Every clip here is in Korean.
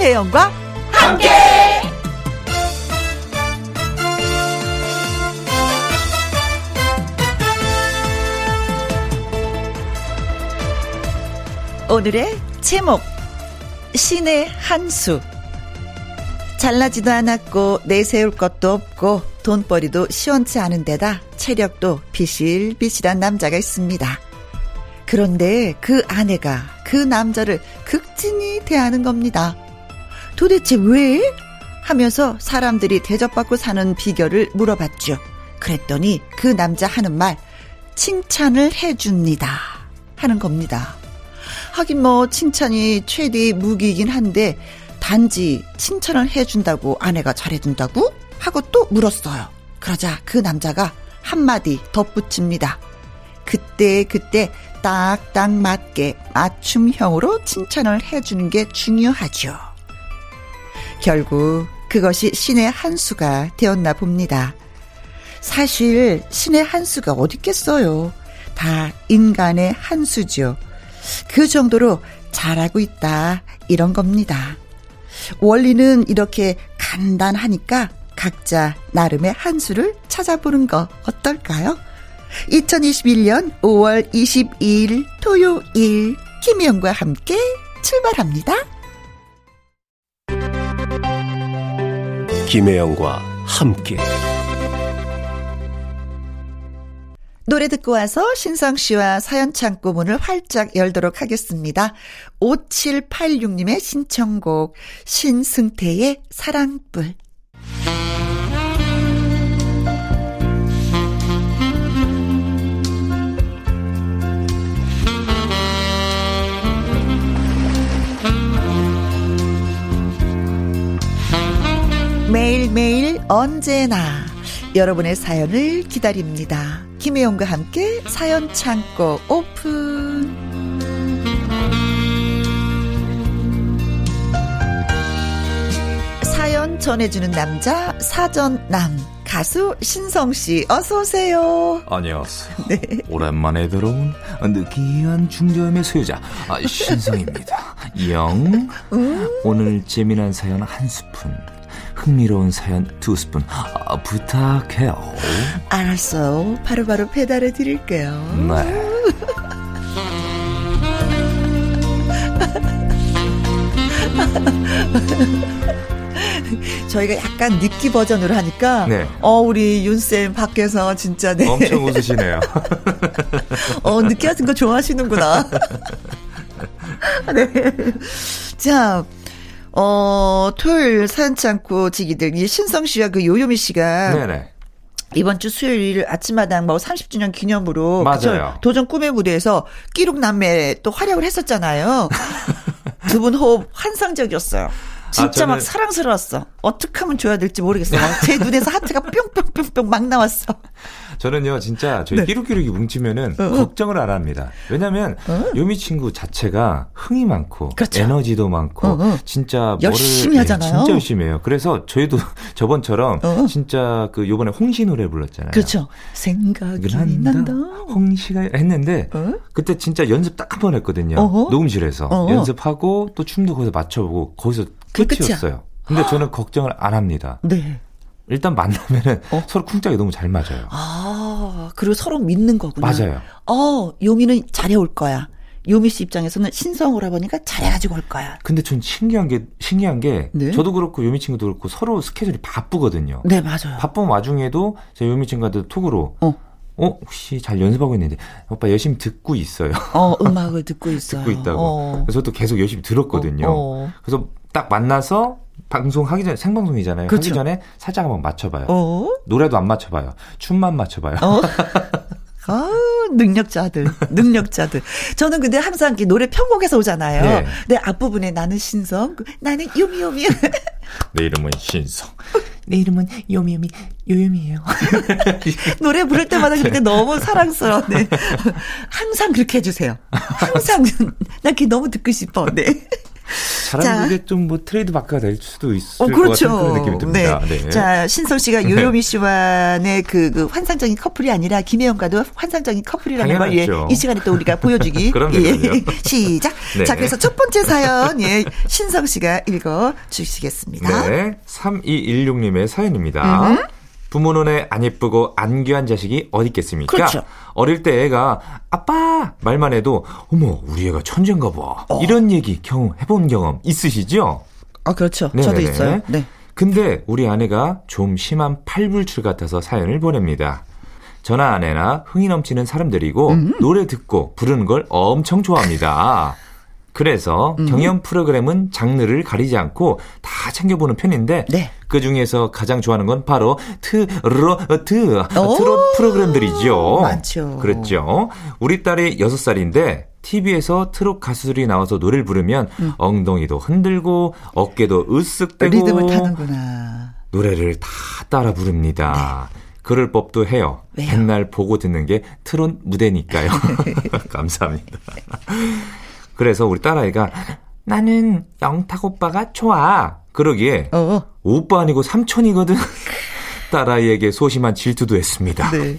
김혜영과 함께. 오늘의 제목 신의 한수 잘나지도 않았고 내세울 것도 없고 돈벌이도 시원치 않은 데다 체력도 비실비실한 남자가 있습니다. 그런데 그 아내가 그 남자를 극진히 대하는 겁니다. 도대체 왜? 하면서 사람들이 대접받고 사는 비결을 물어봤죠. 그랬더니 그 남자 하는 말, 칭찬을 해줍니다. 하는 겁니다. 하긴 뭐 칭찬이 최대의 무기이긴 한데 단지 칭찬을 해준다고 아내가 잘해준다고? 하고 또 물었어요. 그러자 그 남자가 한마디 덧붙입니다. 그때 그때 딱딱 맞게 맞춤형으로 칭찬을 해주는 게 중요하죠. 결국 그것이 신의 한 수가 되었나 봅니다. 사실 신의 한 수가 어딨겠어요. 다 인간의 한 수죠. 그 정도로 잘하고 있다. 이런 겁니다. 원리는 이렇게 간단하니까 각자 나름의 한 수를 찾아보는 거 어떨까요? 2021년 5월 22일 토요일 김혜영과 함께 출발합니다. 김혜영과 함께 노래 듣고 와서 신성 씨와 사연 창고 문을 활짝 열도록 하겠습니다. 5786님의 신청곡 신승태의 사랑불 매일매일 언제나 여러분의 사연을 기다립니다. 김혜영과 함께 사연 창고 오픈. 사연 전해주는 남자 사전남 가수 신성 씨 어서 오세요. 안녕하세요. 네. 오랜만에 들어온 느끼한 중저음의 소유자 아, 신성입니다. 영 음? 오늘 재미난 사연 한 스푼 흥미로운 사연 두 스푼 아, 부탁해요. 알았어. 바로 바로 배달해 드릴게요. 네. 저희가 약간 느끼 버전으로 하니까 네. 어 우리 윤쌤 밖에서 진짜 네. 엄청 웃으시네요. 어 느끼하신 거 좋아하시는구나. 네. 자, 어, 토요일 사연치 않고 지기들, 이 신성 씨와 그 요요미 씨가. 네네. 이번 주 수요일 아침마당 뭐 30주년 기념으로 맞아요. 도전 꿈의 무대에서 끼룩 남매 또 활약을 했었잖아요. 두 분 호흡 환상적이었어요. 진짜 아, 막 사랑스러웠어. 어떻게 하면 줘야 될지 모르겠어요. 제 눈에서 하트가 뿅뿅뿅뿅 막 나왔어. 저는요, 진짜 저희 네. 끼룩끼룩이 뭉치면은 어, 어. 걱정을 안 합니다. 왜냐면 어? 요미 친구 자체가 흥이 많고 그렇죠. 에너지도 많고 어, 어. 진짜 열심히 뭐를, 하잖아요. 네, 진짜 열심히 해요. 그래서 저희도 저번처럼 어, 진짜 그 요번에 홍시 노래 불렀잖아요. 그렇죠. 생각이 난다. 난다. 홍시가 했는데 그때 진짜 연습 딱 한 번 했거든요. 녹음실에서 연습하고 또 춤도 거기서 맞춰보고 거기서 끝이었어요. 근데 저는 걱정을 안 합니다. 네. 일단 만나면은 어? 서로 쿵짝이 너무 잘 맞아요. 아, 그리고 서로 믿는 거구나. 맞아요. 어, 요미는 잘해올 거야. 요미 씨 입장에서는 신성을 해보니까 잘해가지고 올 거야. 근데 전 신기한 게, 신기한 게, 네? 저도 그렇고 요미 친구도 그렇고 서로 스케줄이 바쁘거든요. 네, 맞아요. 바쁜 와중에도 제 요미 친구한테 톡으로, 어. 어, 혹시 잘 연습하고 있는데, 오빠 열심히 듣고 있어요. 어, 음악을 듣고 있어요. 듣고 있다고. 어. 그래서 저도 계속 열심히 들었거든요. 어, 어. 그래서 딱 만나서 방송하기 전에 생방송이잖아요. 그렇죠. 하기 전에 살짝 한번 맞춰봐요. 어? 노래도 안 맞춰봐요. 춤만 맞춰봐요. 어? 아, 능력자들, 능력자들. 저는 근데 항상 노래 편곡에서 오잖아요. 네. 내 앞부분에 나는 신성, 나는 요미요미. 내 이름은 신성. 내 이름은 요미요미, 요요미예요. 노래 부를 때마다 그때 너무 사랑스러워. 네. 항상 그렇게 해주세요. 항상. 나 그게 너무 듣고 싶어. 네. 잘하는 게좀 뭐 트레이드 마크가 될 수도 있을 어, 그렇죠. 것 같은 그런 느낌이 듭니다. 네. 네. 자, 신성 씨가 네. 요요미 씨와의 그, 그 환상적인 커플이 아니라 김혜영과도 환상적인 커플이라는 걸 예, 이 시간에 또 우리가 보여주기. 그럼요. 예. 시작. 네. 자, 그래서 첫 번째 사연 예, 신성 씨가 읽어 주시겠습니다. 네. 3216님의 사연입니다. 음. 부모 눈에 안 예쁘고 안 귀한 자식이 어디 있겠습니까? 그렇죠. 어릴 때 애가 아빠 말만 해도 어머 우리 애가 천재인가 봐. 어. 이런 얘기 경험 해본 경험 있으시죠? 아 그렇죠. 네네네. 저도 있어요. 네. 근데 우리 아내가 좀 심한 팔불출 같아서 사연을 보냅니다. 전화 아내나 흥이 넘치는 사람들이고 음. 노래 듣고 부르는 걸 엄청 좋아합니다. 그래서 음. 경연 프로그램은 장르를 가리지 않고 다 챙겨보는 편인데 네. 그 중에서 가장 좋아하는 건 바로 트로트 트롯 프로그램들이죠. 맞죠. 그렇죠. 우리 딸이 6살인데 TV에서 트롯 가수들이 나와서 노래를 부르면 음. 엉덩이도 흔들고 어깨도 으쓱대고 리듬을 타는구나. 노래를 다 따라 부릅니다. 네. 그럴 법도 해요. 왜요? 맨날 보고 듣는 게 트롯 무대니까요. 감사합니다. 그래서 우리 딸아이가 나는 영탁 오빠가 좋아. 그러기에 어. 오빠 아니고 삼촌이거든. 딸아이에게 소심한 질투도 했습니다. 네.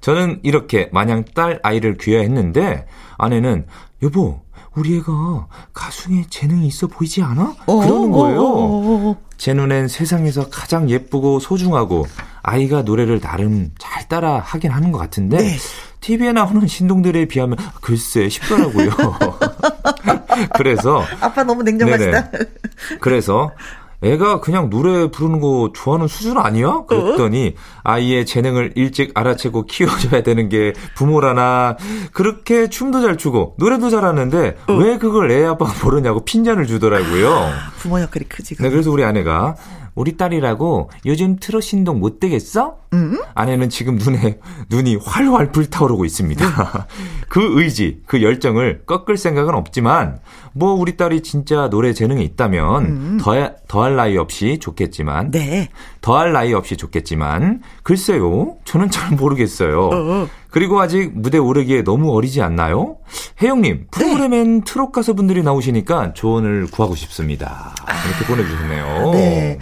저는 이렇게 마냥 딸 아이를 귀화했는데 아내는 여보 우리 애가 가수에 재능이 있어 보이지 않아? 어, 그러는 거예요. 어, 어, 제 눈엔 세상에서 가장 예쁘고 소중하고 아이가 노래를 나름 잘 따라 하긴 하는 것 같은데 네. TV에 나오는 신동들에 비하면 글쎄 쉽더라고요. 그래서 아빠 너무 냉정하시다. 그래서 애가 그냥 노래 부르는 거 좋아하는 수준 아니야? 그랬더니 아이의 재능을 일찍 알아채고 키워줘야 되는 게 부모라나 그렇게 춤도 잘 추고 노래도 잘하는데 어. 왜 그걸 애 아빠가 모르냐고 핀잔을 주더라고요. 아, 부모 역할이 크지. 네, 그래서 우리 아내가 우리 딸이라고 요즘 트롯 신동 못 되겠어? 음? 아내는 지금 눈에 눈이 활활 불타오르고 있습니다. 그 의지, 그 열정을 꺾을 생각은 없지만 뭐 우리 딸이 진짜 노래 재능이 있다면 음. 더 더할 나위 없이 좋겠지만 네. 더할 나위 없이 좋겠지만 글쎄요. 저는 잘 모르겠어요. 어. 그리고 아직 무대 오르기에 너무 어리지 않나요? 혜영님, 프로그램엔 네. 트롯 가수분들이 나오시니까 조언을 구하고 싶습니다. 이렇게 아. 보내주셨네요. 네.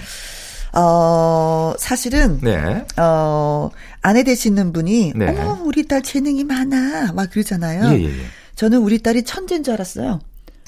어, 사실은, 네. 어, 아내 되시는 분이, 네. 어머, 우리 딸 재능이 많아. 막 그러잖아요. 예, 예, 예. 저는 우리 딸이 천재인 줄 알았어요.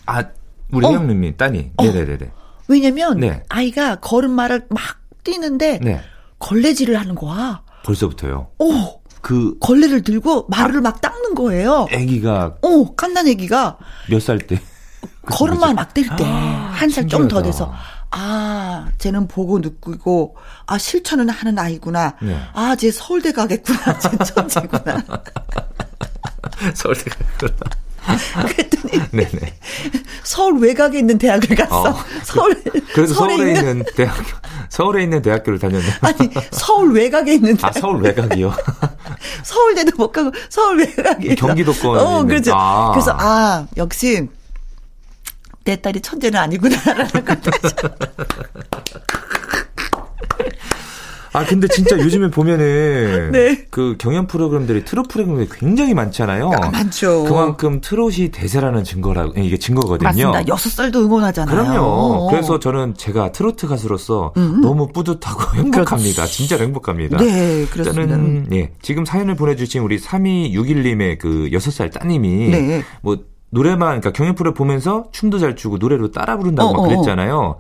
아, 우리 어. 혜영님이 딸이. 어. 네네네. 왜냐면, 네. 아이가 걸음마를 막 뛰는데, 네. 걸레질을 하는 거야. 벌써부터요? 오! 그 걸레를 들고 말을 아, 막 닦는 거예요. 아기가 어, 깐난 아기가 몇 살 때? 걸음만 막뛸 때. 아, 한살 좀 더 돼서. 아, 쟤는 보고 느끼고, 아, 실천은 하는 아이구나. 네. 아, 쟤 서울대 가겠구나. 쟤 천재구나. 서울대 가겠구나. 그랬더니 네네. 서울 외곽에 있는 대학을 갔어. 어, 서울 그래도 서울에, 서울에 있는, 있는 대학교 서울에 있는 대학교를 다녔네. 아니 서울 외곽에 있는 대학. 아 서울 외곽이요. 서울대도 못 가고 서울 외곽에. 경기도권. 어 그렇죠. 아. 그래서 아 역시 내 딸이 천재는 아니구나라는 걸. 아 근데 진짜 요즘에 보면은 네. 그 경연 프로그램들이 트롯 프로그램이 굉장히 많잖아요. 아, 많죠. 그만큼 트롯이 대세라는 증거라 이게 증거거든요. 맞습니다. 여섯 살도 응원하잖아요. 그럼요. 어. 그래서 저는 제가 트로트 가수로서 음. 너무 뿌듯하고 행복합니다. 진짜 행복합니다. 네, 그렇습니다. 저는 예, 지금 사연을 보내주신 우리 3261님의 그 여섯 살 따님이 네. 뭐 노래만 그러니까 경연 프로 보면서 춤도 잘 추고 노래로 따라 부른다고 어, 막 어, 어. 그랬잖아요.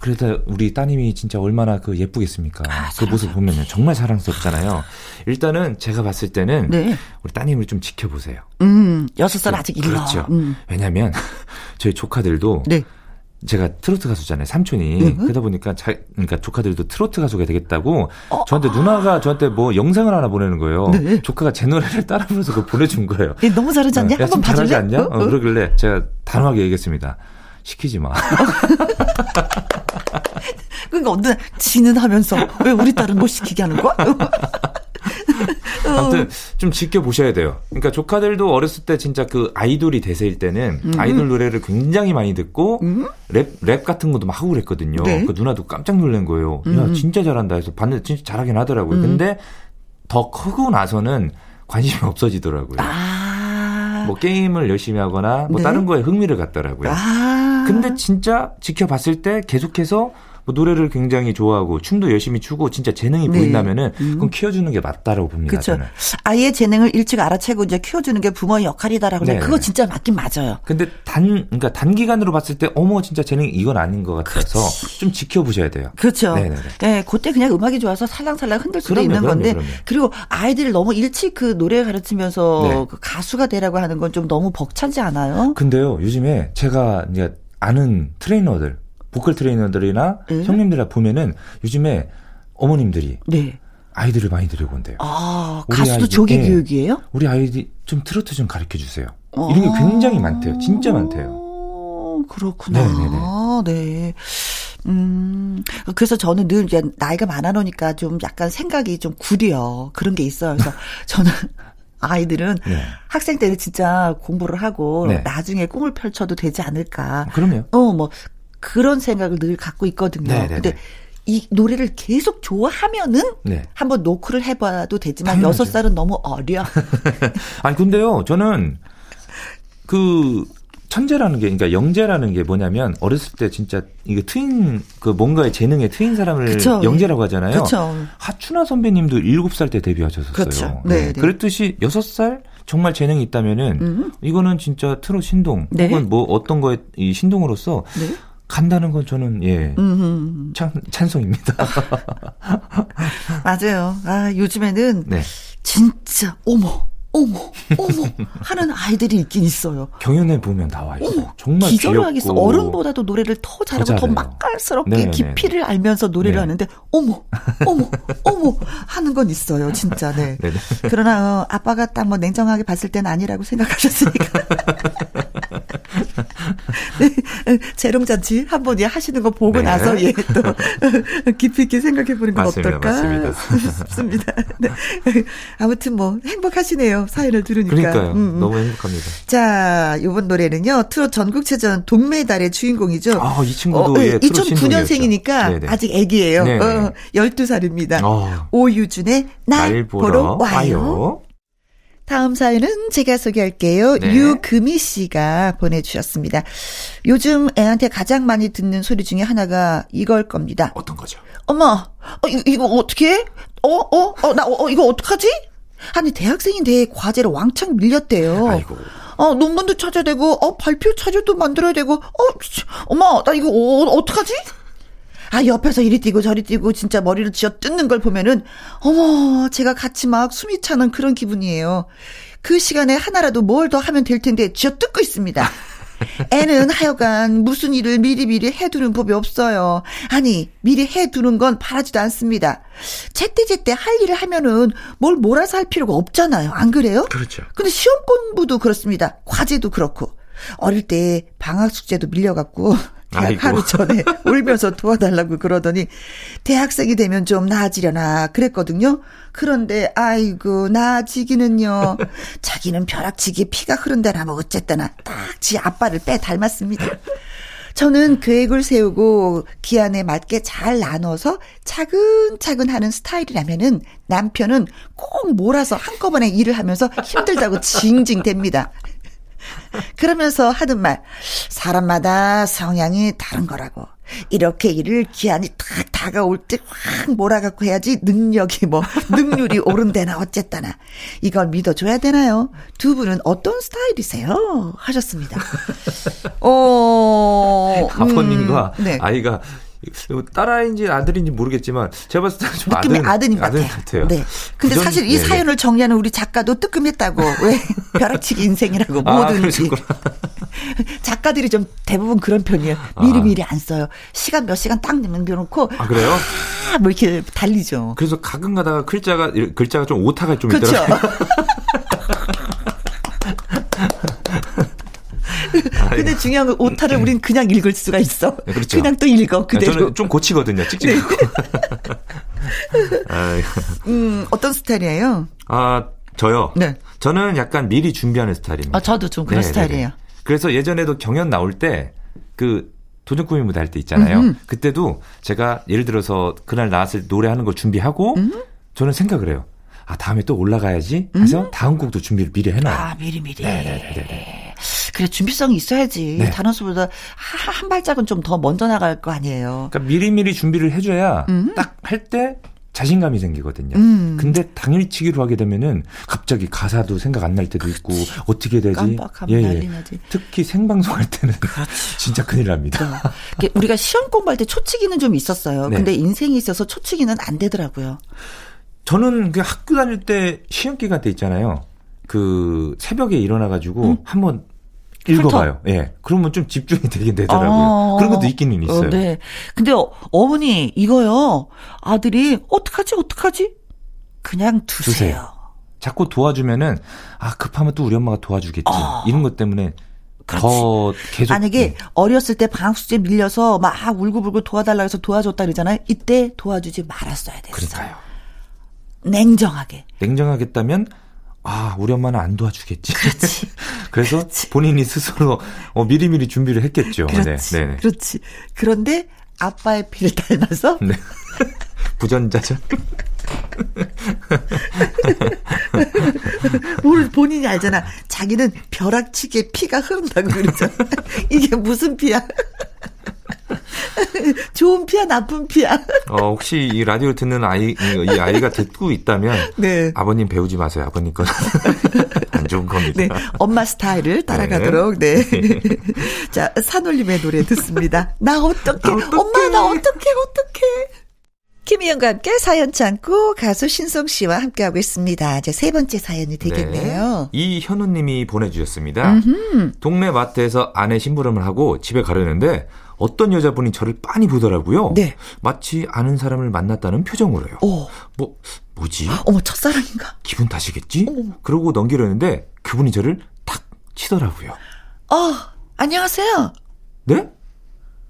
그래도 우리 따님이 진짜 얼마나 그 예쁘겠습니까? 아, 그 모습 보면요. 정말 사랑스럽잖아요. 일단은 제가 봤을 때는 네. 우리 따님을 좀 지켜보세요. 음, 여섯 살 아직 일러. 그렇죠. 음. 왜냐면 저희 조카들도 네. 제가 트로트 가수잖아요. 삼촌이. 으흠. 그러다 보니까 자, 그러니까 조카들도 트로트 가수가 되겠다고 어, 저한테 아. 누나가 저한테 뭐 영상을 하나 보내는 거예요. 네. 조카가 제 노래를 따라 부르면서 그걸 보내준 거예요. 네, 너무 잘하지 않냐? 어, 한번 봐줄래? 잘하지 않냐? 어, 어, 그러길래 제가 단호하게 얘기했습니다. 시키지 마. 그러니까 언니 지는 하면서 왜 우리 딸은 못 시키게 하는 거야? 아무튼 좀 지켜보셔야 돼요. 그러니까 조카들도 어렸을 때 진짜 그 아이돌이 대세일 때는 음. 아이돌 노래를 굉장히 많이 듣고 음. 랩, 랩 같은 것도 막 하고 그랬거든요. 네. 그 누나도 깜짝 놀란 거예요. 음. 야, 진짜 잘한다 해서 봤는데 진짜 잘하긴 하더라고요. 음. 근데 더 크고 나서는 관심이 없어지더라고요. 아. 뭐 게임을 열심히 하거나 뭐 네. 다른 거에 흥미를 갖더라고요. 아. 근데 진짜 지켜봤을 때 계속해서 뭐 노래를 굉장히 좋아하고 춤도 열심히 추고 진짜 재능이 네. 보인다면은 음. 그건 키워주는 게 맞다라고 봅니다. 그렇죠. 저는. 아이의 재능을 일찍 알아채고 이제 키워주는 게 부모의 역할이다라고 네. 그거 진짜 맞긴 맞아요. 근데 단 그러니까 단기간으로 봤을 때 어머 진짜 재능이 이건 아닌 것 같아서 그렇지. 좀 지켜보셔야 돼요. 그렇죠. 네네네. 네, 그때 그냥 음악이 좋아서 살랑살랑 흔들 수도 그럼요, 있는 그럼요, 건데 그럼요. 그리고 아이들을 너무 일찍 그 노래 가르치면서 네. 그 가수가 되라고 하는 건 좀 너무 벅차지 않아요? 근데요 요즘에 제가 이제 아는 트레이너들 보컬 트레이너들이나 음? 형님들 보면은 요즘에 어머님들이 네. 아이들을 많이 데리고 온대요. 아, 가수도 조기 네. 교육이에요? 우리 아이들이 좀 트로트 좀 가르쳐 주세요. 이런 게 굉장히 많대요. 진짜 많대요. 그렇구나. 네네네. 네. 음, 그래서 저는 늘 이제 나이가 많아 놓으니까 좀 약간 생각이 좀 구려. 그런 게 있어요. 그래서 저는 아이들은 네. 학생 때는 진짜 공부를 하고 네. 나중에 꿈을 펼쳐도 되지 않을까. 그럼요. 어, 뭐 그런 생각을 늘 갖고 있거든요. 네네네. 네, 근데 네. 이 노래를 계속 좋아하면은 네. 한번 노크를 해봐도 되지만 여섯 살은 너무 어려. 아니 근데요, 저는 그 천재라는 게, 그러니까 영재라는 게 뭐냐면 어렸을 때 진짜 이게 트윈 그 뭔가의 재능의 트윈 사람을 그쵸. 영재라고 하잖아요. 그쵸. 하춘아 선배님도 일곱 살 때 데뷔하셨었어요. 그렇죠. 네, 네. 그랬듯이 여섯 살 정말 재능이 있다면은 음. 이거는 진짜 트롯 신동 네. 혹은 뭐 어떤 거에 이 신동으로서 네. 간다는 건 저는 예 찬, 찬송입니다. 맞아요. 아 요즘에는 네. 진짜 어머 어머, 어머 하는 아이들이 있긴 있어요. 경연에 보면 나와요. 어머, 정말 기절하겠어. 어른보다도 노래를 더 잘하고 더, 더 맛깔스럽게 네네네. 깊이를 알면서 노래를 네. 하는데 어머, 어머, 어머 하는 건 있어요. 진짜 네. 네네. 그러나 어, 아빠가 딱 뭐 냉정하게 봤을 때는 아니라고 생각하셨으니까. 네, 재롱잔치 한 번이 하시는 거 보고 네. 나서 예, 또 깊이 있게 생각해 보는 건 맞습니다, 어떨까 맞습니다. 싶습니다. 네. 아무튼 뭐 행복하시네요. 사연을 들으니까. 그러니까요. 음, 음. 너무 행복합니다. 자, 이번 노래는요. 트롯 전국체전 동메달의 주인공이죠. 아, 이 친구도 어, 예, 2009년생이니까 아직 애기예요. 어, 12살입니다. 어. 오유준의 날, 날 보러, 보러 와요. 와요. 다음 사연은 제가 소개할게요. 네. 유금희 씨가 보내주셨습니다. 요즘 애한테 가장 많이 듣는 소리 중에 하나가 이걸 겁니다. 어떤 거죠? 엄마, 어, 이거, 이거 어떻게? 어, 어, 어, 나, 어, 이거 어떡하지? 아니, 대학생인데 과제를 왕창 밀렸대요. 아이고. 어, 논문도 찾아야 되고, 어, 발표 자료도 만들어야 되고, 어, 엄마, 나 이거, 어, 어떡하지? 아, 옆에서 이리 뛰고 저리 뛰고 진짜 머리를 쥐어 뜯는 걸 보면은, 어머, 제가 같이 막 숨이 차는 그런 기분이에요. 그 시간에 하나라도 뭘 더 하면 될 텐데 쥐어 뜯고 있습니다. 애는 하여간 무슨 일을 미리미리 해두는 법이 없어요. 아니, 미리 해두는 건 바라지도 않습니다. 제때제때 할 일을 하면은 뭘 몰아서 할 필요가 없잖아요. 안 그래요? 그렇죠. 근데 시험 공부도 그렇습니다. 과제도 그렇고. 어릴 때 방학 숙제도 밀려갖고 아이고. 하루 전에 울면서 도와달라고 그러더니 대학생이 되면 좀 나아지려나 그랬거든요. 그런데 아이고 나아지기는요. 자기는 벼락치기에 피가 흐른다나 뭐 어쨌거나 딱 지 아빠를 빼 닮았습니다. 저는 계획을 세우고 기한에 맞게 잘 나눠서 차근차근 하는 스타일이라면은 남편은 꼭 몰아서 한꺼번에 일을 하면서 힘들다고 징징댑니다. 그러면서 하는 말, 사람마다 성향이 다른 거라고. 이렇게 일을 기한이 탁 다가올 때 확 몰아갖고 해야지 능력이 뭐, 능률이 오른대나 어쨌다나. 이걸 믿어줘야 되나요? 두 분은 어떤 스타일이세요? 하셨습니다. 어, 아버님과 음, 네. 아이가 딸아이인지 아들인지 모르겠지만 제가 봤을 때는 좀 느낌이 아들, 인 아들 같아요. 네. 근데 그 사실 이 네, 네. 사연을 정리하는 우리 작가도 뜨끔했다고. 왜 벼락치기 인생이라고 아, 뭐든지. 작가들이 좀 대부분 그런 편이에요. 미리미리 아. 안 써요. 시간 몇 시간 딱 남겨놓고. 아 그래요? 아, 뭐 이렇게 달리죠. 그래서 가끔 가다가 글자가 글자가 좀 오타가 좀 그렇죠. 있더라고요. 근데 중요한 건 오타를 우린 그냥 읽을 수가 있어. 네, 그렇죠. 그냥 또 읽어 그대로. 저는 좀 고치거든요. 찍찍하고. 네. 음, 어떤 스타일이에요? 아, 저요. 네. 저는 약간 미리 준비하는 스타일입니다. 아, 저도 좀 그런 네, 네 스타일이에요. 네. 그래서 예전에도 경연 나올 때 그 도전 꾸미 무대 할 때 있잖아요. 음흠. 그때도 제가 예를 들어서 그날 나왔을 때 노래하는 걸 준비하고 음흠. 저는 생각을 해요. 아 다음에 또 올라가야지 해서 음? 다음 곡도 준비를 미리 해놔요. 아 미리 미리. 네네네. 그래 준비성이 있어야지. 네. 다른 수보다 한 발짝은 좀 더 먼저 나갈 거 아니에요. 그러니까 미리 미리 준비를 해줘야 음? 딱할 때 자신감이 생기거든요. 음. 근데 당연히 치기로 하게 되면은 갑자기 가사도 생각 안 날 때도 그렇지. 있고 어떻게 되지? 깜빡하면 예, 예. 난리 나지. 특히 생방송할 때는 그렇지. 진짜 큰일 납니다. 네. 우리가 시험 공부할 때 초치기는 좀 있었어요. 네. 근데 인생이 있어서 초치기는 안 되더라고요. 저는 그 학교 다닐 때 시험 기간 때 있잖아요. 그 새벽에 일어나 가지고 음? 한번 읽어봐요. 예. 네. 그러면 좀 집중이 되긴 되더라고요. 아, 그런 것도 있기는 있어요. 어, 네. 근데 어, 어머니 이거요. 아들이 어떡하지 어떡하지? 그냥 두세요. 두세요. 자꾸 도와주면은 아 급하면 또 우리 엄마가 도와주겠지. 어. 이런 것 때문에. 더 계속 만약에 네. 어렸을 때 방학 숙제 밀려서 막 울고불고 도와달라 해서 도와줬다 그러잖아요. 이때 도와주지 말았어야 됐어요. 그러니까요. 냉정하게. 냉정하겠다면 아, 우리 엄마는 안 도와주겠지. 그렇지. 그래서 그렇지. 본인이 스스로 어, 미리미리 준비를 했겠죠. 그렇지. 네, 네. 그렇지. 그런데 아빠의 피를 닮아서 네. 부전자전. 뭘 본인이 알잖아. 자기는 벼락치기에 피가 흐른다고 그러잖아. 이게 무슨 피야? 좋은 피야, 나쁜 피야. 어, 혹시 이 라디오 듣는 아이, 이 아이가 듣고 있다면. 네. 아버님 배우지 마세요. 아버님 건. 안 좋은 겁니다. 네. 엄마 스타일을 따라가도록. 네. 네. 자, 산울림의 노래 듣습니다. 나 어떡해. 나 어떡해. 엄마, 나 어떡해, 어떡해. 김희영과 함께 사연 창고 가수 신성 씨와 함께하고 있습니다. 이제 세 번째 사연이 되겠네요. 네. 이현우 님이 보내주셨습니다. 음흠. 동네 마트에서 아내 심부름을 하고 집에 가려는데 어떤 여자분이 저를 빤히 보더라고요. 네. 마치 아는 사람을 만났다는 표정으로요. 오. 뭐, 뭐지? 어머, 첫사랑인가? 기분 탓이겠지? 어머. 그러고 넘기려는데 그분이 저를 탁 치더라고요. 어, 안녕하세요. 네?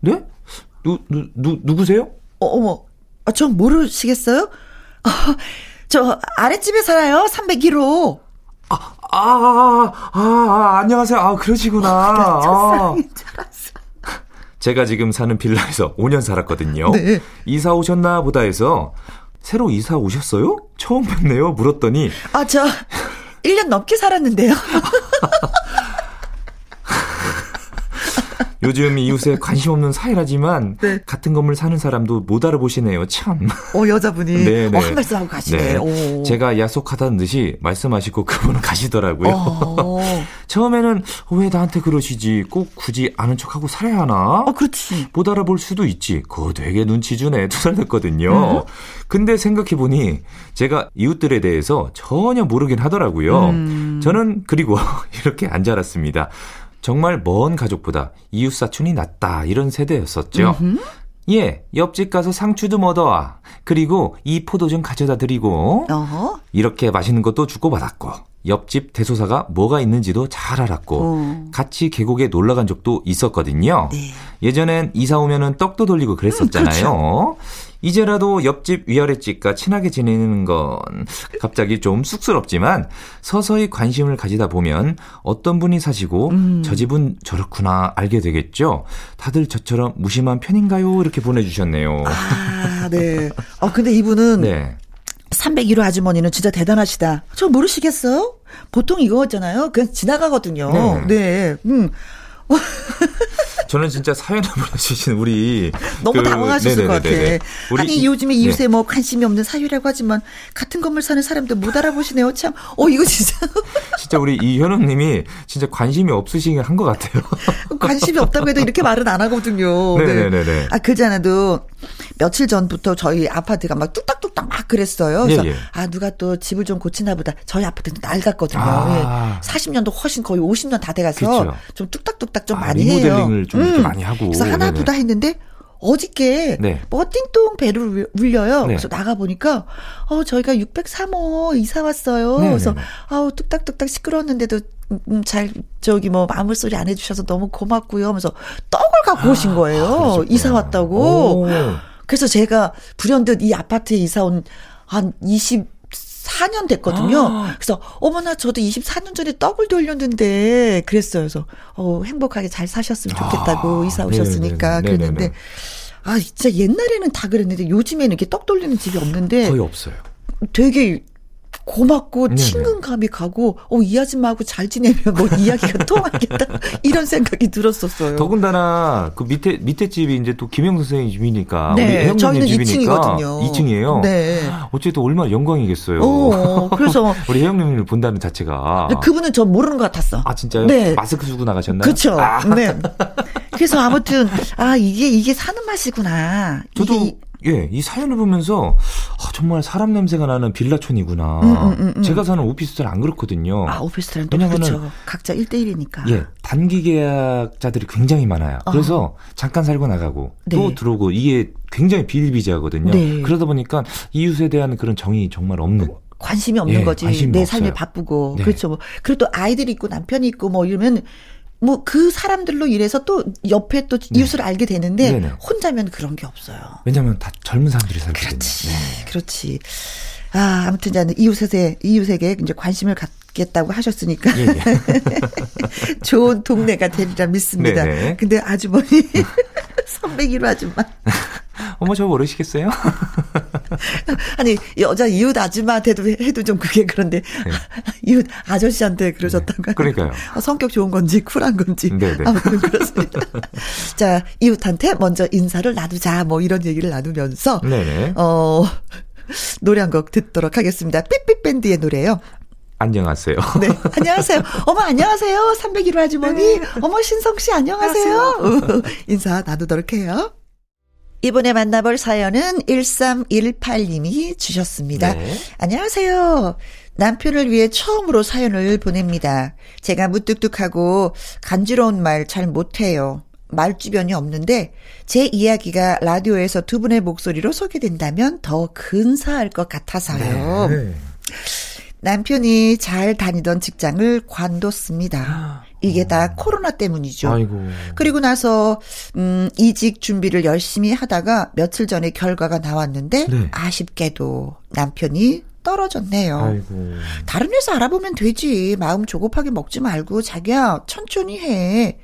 네? 누, 누, 누, 누구세요? 어, 어머, 아, 전 모르시겠어요? 어, 저 아랫집에 살아요. 301호. 아, 아, 아, 아, 아, 안녕하세요. 아, 그러시구나. 아, 첫사랑인 줄 알았어. 제가 지금 사는 빌라에서 5년 살았거든요. 네. 이사 오셨나 보다 해서 새로 이사 오셨어요? 처음 뵙네요. 물었더니 아, 저 1년 넘게 살았는데요. 요즘 이웃에 관심 없는 사이라지만 네. 같은 건물 사는 사람도 못 알아보시네요. 참. 어 여자분이 네네. 네. 어, 한 말씀 하고 가시네. 네. 제가 약속하다는 듯이 말씀하시고 그분은 가시더라고요. 어. 처음에는 왜 나한테 그러시지? 꼭 굳이 아는 척하고 살아야 하나? 어, 그렇지. 못 알아볼 수도 있지. 그거 되게 눈치 주네. 두살 됐거든요. 음. 근데 생각해 보니 제가 이웃들에 대해서 전혀 모르긴 하더라고요. 음. 저는 그리고 이렇게 안 자랐습니다. 정말 먼 가족보다 이웃 사촌이 낫다 이런 세대였었죠. 음흠. 예, 옆집 가서 상추도 얻어와. 그리고 이 포도 좀 가져다 드리고. 어허. 이렇게 맛있는 것도 주고받았고. 옆집 대소사가 뭐가 있는지도 잘 알았고. 어. 같이 계곡에 놀러 간 적도 있었거든요. 네. 예전엔 이사 오면은 떡도 돌리고 그랬었잖아요. 음, 그렇죠. 이제라도 옆집 위아래 집과 친하게 지내는 건 갑자기 좀 쑥스럽지만 서서히 관심을 가지다 보면 어떤 분이 사시고 음. 저 집은 저렇구나 알게 되겠죠. 다들 저처럼 무심한 편인가요? 이렇게 보내주셨네요. 아, 네. 어, 근데 이분은 네. 301호 아주머니는 진짜 대단하시다. 저 모르시겠어요? 보통 이거잖아요. 그냥 지나가거든요. 네. 네. 음. 저는 진짜 사연을 보내주신 우리 너무 그, 당황하셨을 것 같아. 우리 아니 요즘에 네. 이웃에 네. 뭐 관심이 없는 사유라고 하지만 같은 건물 사는 사람들 못 알아보시네요. 참, 어 이거 진짜. 진짜 우리 이현우님이 진짜 관심이 없으신 한것 같아요. 관심이 없다고 해도 이렇게 말은 안 하거든요. 네네네. 네. 아 그잖아도 며칠 전부터 저희 아파트가 막 뚝딱뚝딱 막 그랬어요. 그래서 예, 예. 아 누가 또 집을 좀 고치나 보다. 저희 아파트는 낡았거든요. 아. 예. 40년도 훨씬 거의 50년 다 돼가서 그쵸. 좀 뚝딱뚝딱 좀 아, 많이 리모델링을 좀 음. 많이 하고. 그래서 하나 두다 했는데 어저께 네. 뭐 띵동 배를 울려요. 네. 그래서 나가 보니까 어 저희가 603호 이사 왔어요. 네, 그래서 네, 네. 아우 뚝딱뚝딱 시끄러웠는데도 음, 음, 잘 저기 뭐 아무 소리 안 해주셔서 너무 고맙고요. 하면서 떡을 갖고 아, 오신 거예요. 아, 이사 왔다고. 오. 그래서 제가 불현듯 이 아파트에 이사 온 한 24년 됐거든요. 아. 그래서 어머나 저도 24년 전에 떡을 돌렸는데 그랬어요. 그래서 어 행복하게 잘 사셨으면 좋겠다고 아. 이사 오셨으니까 네네네. 그랬는데 아 진짜 옛날에는 다 그랬는데 요즘에는 이렇게 떡 돌리는 집이 없는데 거의 없어요. 되게 고맙고 네네. 친근감이 가고 어 이 아줌마하고 잘 지내면 뭐 이야기가 통하겠다 이런 생각이 들었었어요. 더군다나 그 밑에 밑에 집이 이제 또 김영 선생님 집이니까 네, 우리 저희는 집이니까 2층이거든요. 2층이에요. 네. 어쨌든 얼마나 영광이겠어요. 어, 그래서 우리 혜영님을 본다는 자체가 그분은 저 모르는 것 같았어. 아 진짜요? 네. 마스크 쓰고 나가셨나요? 그렇죠. 아. 네. 그래서 아무튼 아 이게 이게 사는 맛이구나. 저도 이게 예, 이 사연을 보면서 아, 정말 사람 냄새가 나는 빌라촌이구나. 음, 음, 음, 음. 제가 사는 오피스텔 안 그렇거든요. 아, 오피스텔은 또 그렇죠. 각자 1대1이니까. 예, 단기 계약자들이 굉장히 많아요. 어. 그래서 잠깐 살고 나가고 네. 또 들어오고 이게 굉장히 비일비재하거든요. 네. 그러다 보니까 이웃에 대한 그런 정이 정말 없는. 관심이 없는 예, 거지. 내 삶이 바쁘고. 네. 그렇죠. 뭐. 그리고 또 아이들이 있고 남편이 있고 뭐 이러면 뭐 그 사람들로 인해서 또 옆에 또 네. 이웃을 알게 되는데 네네. 혼자면 그런 게 없어요. 왜냐하면 다 젊은 사람들이 살거든요. 그렇지, 네. 그렇지. 아 아무튼 저는 이웃에 이웃에게 이제 관심을 갖 겠다고 하셨으니까 예, 예. 좋은 동네가 되리라 믿습니다. 네네. 근데 아주머니 선배기로 아줌마. 어머 저 모르시겠어요? 아니 여자 이웃 아줌마한테도 해도 좀 그게 그런데 네. 이웃 아저씨한테 그러셨다가 네. 그러니까요. 어, 성격 좋은 건지 쿨한 건지 네네. 네. 아무튼 그렇습니다. 자 이웃한테 먼저 인사를 나누자 뭐 이런 얘기를 나누면서 네네. 어 노래 한 곡 듣도록 하겠습니다. 삐삐 밴드의 노래요. 안녕하세요. 네, 안녕하세요. 어머, 안녕하세요. 301호 아주머니. 네. 어머, 신성 씨, 안녕하세요. 인사 나누도록 해요. 이번에 만나볼 사연은 1318님이 주셨습니다. 네. 안녕하세요. 남편을 위해 처음으로 사연을 보냅니다. 제가 무뚝뚝하고 간지러운 말 잘 못해요. 말 주변이 없는데 제 이야기가 라디오에서 두 분의 목소리로 소개된다면 더 근사할 것 같아서요. 네. 남편이 잘 다니던 직장을 관뒀습니다. 이게 다 코로나 때문이죠. 아이고. 그리고 나서 음 이직 준비를 열심히 하다가 며칠 전에 결과가 나왔는데 네. 아쉽게도 남편이 떨어졌네요. 아이고. 다른 회사 알아보면 되지. 마음 조급하게 먹지 말고 자기야 천천히 해.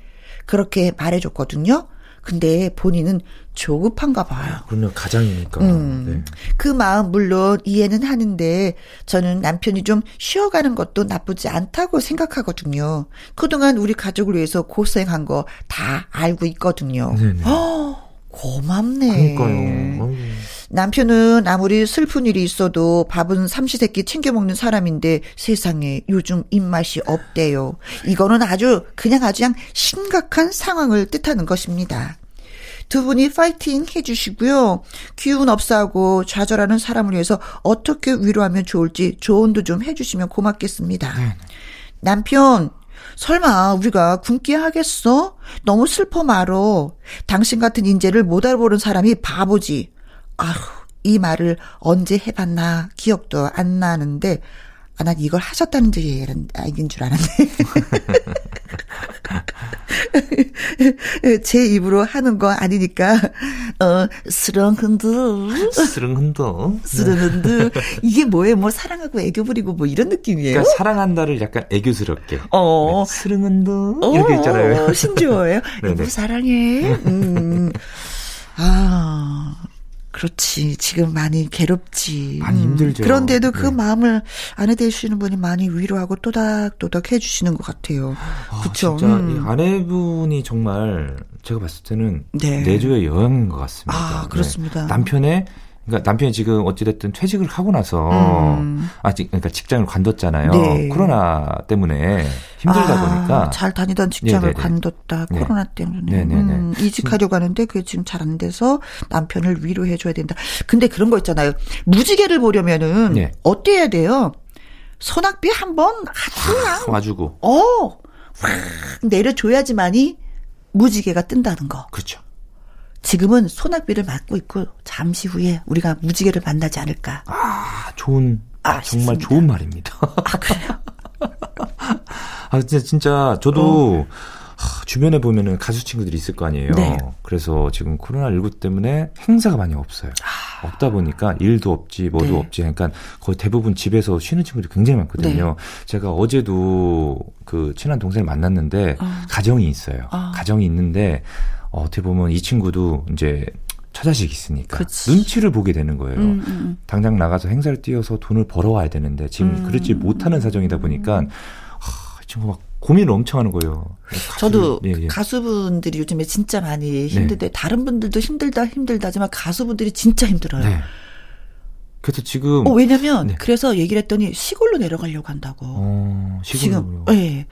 그렇게 말해줬거든요. 근데 본인은 조급한가 봐요. 그러면 가장이니까. 음, 네. 그 마음 물론 이해는 하는데 저는 남편이 좀 쉬어가는 것도 나쁘지 않다고 생각하거든요. 그동안 우리 가족을 위해서 고생한 거 다 알고 있거든요. 네네. 허, 고맙네. 그러니까요. 남편은 아무리 슬픈 일이 있어도 밥은 삼시세끼 챙겨 먹는 사람인데 세상에 요즘 입맛이 없대요. 이거는 아주 그냥 아주 그냥 심각한 상황을 뜻하는 것입니다. 두 분이 파이팅 해주시고요. 기운 없사하고 좌절하는 사람을 위해서 어떻게 위로하면 좋을지 조언도 좀 해주시면 고맙겠습니다. 네. 남편, 설마 우리가 굶게 하겠어? 너무 슬퍼 말어. 당신 같은 인재를 못 알아보는 사람이 바보지. 아휴, 이 말을 언제 해봤나 기억도 안 나는데, 아, 난 이걸 하셨다는 줄 알긴 줄 알았네. 제 입으로 하는 거 아니니까, 어, 스렁흔들. 스렁흔들. 스렁흔들. 이게 뭐예요? 뭐 사랑하고 애교 부리고 뭐 이런 느낌이에요? 그러니까 사랑한다를 약간 애교스럽게. 어. 네. 이렇게 어, 있잖아요. 신조어예요. 여보 사랑해. 음. 아. 그렇지. 지금 많이 괴롭지. 많이 힘들죠. 그런데도 그 네. 마음을 아내 되시는 분이 많이 위로하고 또닥또닥 해주시는 것 같아요. 아, 그렇죠. 진짜 음. 이 아내분이 정말 제가 봤을 때는 네. 내조의 여왕인 것 같습니다. 아, 그렇습니다. 네. 남편의 그러니까 남편이 지금 어찌됐든 퇴직을 하고 나서 음. 아직 그러니까 직장을 관뒀잖아요. 네. 코로나 때문에 힘들다 아, 보니까 잘 다니던 직장을 네네네. 관뒀다 네. 코로나 때문에 음, 이직하려고 하는데 그게 지금 잘 안 돼서 남편을 위로해 줘야 된다. 근데 그런 거 있잖아요. 무지개를 보려면은 네. 어때야 돼요? 소낙비 한번 아주 와주고 어 내려줘야지만이 무지개가 뜬다는 거. 그렇죠. 지금은 소낙비를 맞고 있고 잠시 후에 우리가 무지개를 만나지 않을까. 아, 좋은 아, 정말 싶습니다. 좋은 말입니다. 아, 그래요? 아, 진짜, 진짜, 저도, 어. 하, 주변에 보면은 가수 친구들이 있을 거 아니에요. 네. 그래서 지금 코로나19 때문에 행사가 많이 없어요. 아. 없다 보니까 일도 없지, 뭐도 네. 없지. 그러니까 거의 대부분 집에서 쉬는 친구들이 굉장히 많거든요. 네. 제가 어제도 그 친한 동생을 만났는데, 아. 가정이 있어요. 아. 가정이 있는데, 어, 어떻게 보면 이 친구도 이제 처자식 있으니까 그치. 눈치를 보게 되는 거예요. 음, 음, 음. 당장 나가서 행사를 뛰어서 돈을 벌어와야 되는데 지금 음, 그렇지 못하는 사정이다 보니까 하, 지금 막 고민을 엄청 하는 거예요. 가수, 저도 예, 예. 가수분들이 요즘에 진짜 많이 힘들대. 네. 다른 분들도 힘들다 힘들다지만 가수분들이 진짜 힘들어요. 네. 그래서 지금 어, 왜냐면 네. 그래서 얘기를 했더니 시골로 내려가려고 한다고. 어, 시골로. 지금 예.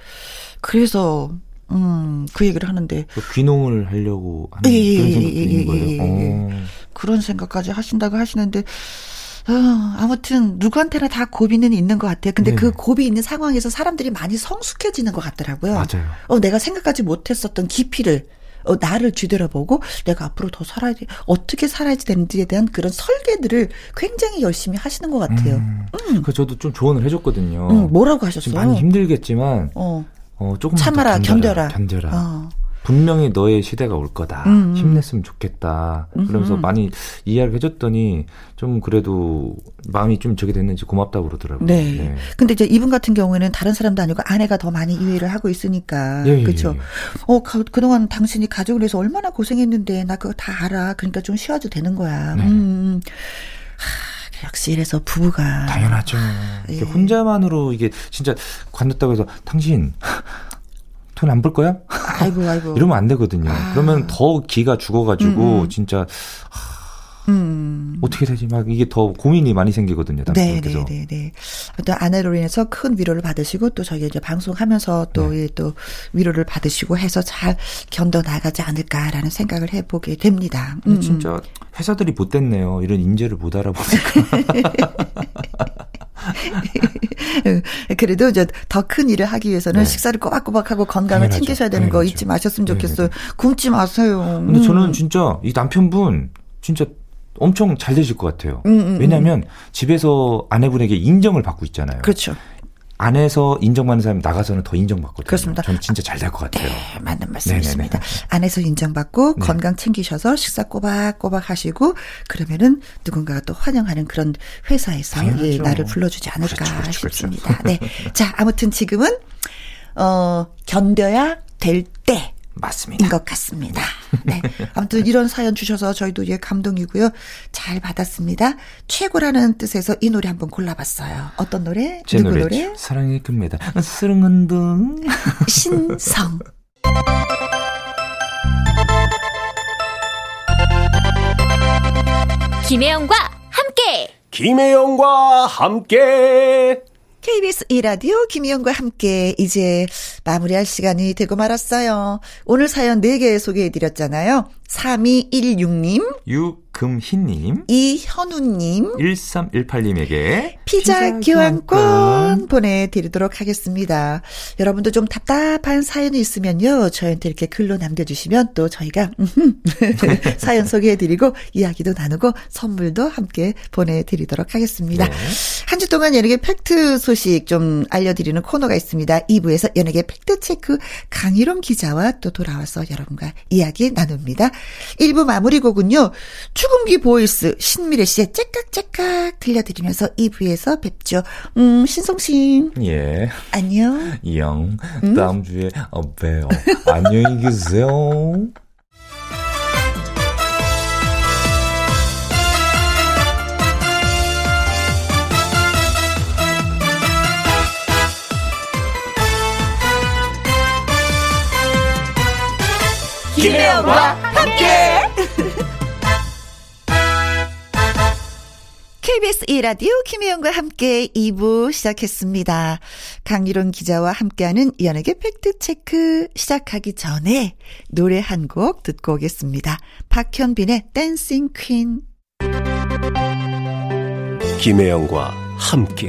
그래서 음, 그 얘기를 하는데. 그 귀농을 하려고 하는 예, 예, 그런 생각도 예, 있는 예, 거예요. 어. 그런 생각까지 하신다고 하시는데, 어, 아무튼 누구한테나 다 고비는 있는 것 같아요. 근데 네. 그 고비 있는 상황에서 사람들이 많이 성숙해지는 것 같더라고요. 맞아요. 어, 내가 생각하지 못했었던 깊이를 어, 나를 뒤돌아보고 내가 앞으로 더 살아야 돼. 어떻게 살아야 되는지에 대한 그런 설계들을 굉장히 열심히 하시는 것 같아요. 음. 음. 그 저도 좀 조언을 해줬거든요. 음, 뭐라고 하셨어요? 많이 힘들겠지만 어. 어, 조금 참아라, 견뎌라. 견뎌라. 어. 분명히 너의 시대가 올 거다. 음, 음. 힘냈으면 좋겠다. 그러면서 음. 많이 이해를 해줬더니 좀 그래도 마음이 좀 저게 됐는지 고맙다고 그러더라고요. 네. 네. 근데 이제 이분 같은 경우에는 다른 사람도 아니고 아내가 더 많이 이해를 하고 있으니까. 예, 예 그렇죠. 예. 어, 가, 그동안 당신이 가족을 위해서 얼마나 고생했는데 나 그거 다 알아. 그러니까 좀 쉬어도 되는 거야. 네. 음. 음. 하, 역시 이래서 부부가 당연하죠. 예. 혼자만으로 이게 진짜 관뒀다고 해서 당신 돈 안 벌 거야? 아이고, 아이고. 이러면 안 되거든요. 아. 그러면 더 기가 죽어가지고, 음, 음. 진짜, 음. 어떻게 되지? 막 이게 더 고민이 많이 생기거든요. 네, 네, 네, 네. 또 아내로 인해서 큰 위로를 받으시고 또 저희 이제 방송하면서 또또 네. 또 위로를 받으시고 해서 잘 견뎌 나가지 않을까라는 생각을 해보게 됩니다. 음. 진짜 회사들이 못됐네요. 이런 인재를 못 알아보니까. 그래도 이제 더 큰 일을 하기 위해서는 네. 식사를 꼬박꼬박하고 건강을 당연하죠. 챙기셔야 되는 당연하죠. 거 잊지 마셨으면 좋겠어요. 굶지 마세요. 근데 음. 저는 진짜 이 남편분 진짜 엄청 잘 되실 것 같아요. 음, 음, 음. 왜냐하면 집에서 아내분에게 인정을 받고 있잖아요. 그렇죠. 안에서 인정받는 사람이 나가서는 더 인정받거든요. 그렇습니다. 저는 진짜 잘 될 것 같아요. 네, 맞는 말씀이십니다. 네네네. 안에서 인정받고 네. 건강 챙기셔서 식사 꼬박꼬박 하시고 그러면은 누군가가 또 환영하는 그런 회사에서 예, 나를 불러주지 않을까 그렇죠, 그렇죠, 그렇죠. 싶습니다. 네. 자, 아무튼 지금은 어 견뎌야 될 때. 맞습니다. 것 같습니다. 네. 아무튼 이런 사연 주셔서 저희도 예 감동이고요. 잘 받았습니다. 최고라는 뜻에서 이 노래 한번 골라봤어요. 어떤 노래? 제 누구 노래? 사랑의 끝메달. 스릉은둥. 신성. 김혜영과 함께. 김혜영과 함께. KBS 이라디오 김희영과 함께 이제 마무리할 시간이 되고 말았어요. 오늘 사연 4개 소개해드렸잖아요. 3216님. 유금희님. 이현우님. 1318님에게. 피자, 피자 교환권, 교환권 보내드리도록 하겠습니다. 여러분도 좀 답답한 사연이 있으면요. 저희한테 이렇게 글로 남겨주시면 또 저희가 사연 소개해드리고 이야기도 나누고 선물도 함께 보내드리도록 하겠습니다. 네. 한주 동안 연예계 팩트 소식 좀 알려드리는 코너가 있습니다. 2부에서 연예계 팩트체크 강희롱 기자와 또 돌아와서 여러분과 이야기 나눕니다. 1부 마무리 곡은요. 축음기 보이스 신미래 씨의 째깍째깍 들려드리면서 2부에서 뵙죠. 음, 신성 씨. 예. 안녕. 영. 음? 다음 주에 봬요. 안녕히 계세요. 김혜영과 함께. KBS 1라디오 김혜영과 함께 2부 시작했습니다. 강유론 기자와 함께하는 연예계 팩트체크 시작하기 전에 노래 한 곡 듣고 오겠습니다. 박현빈의 댄싱 퀸. 김혜영과 함께.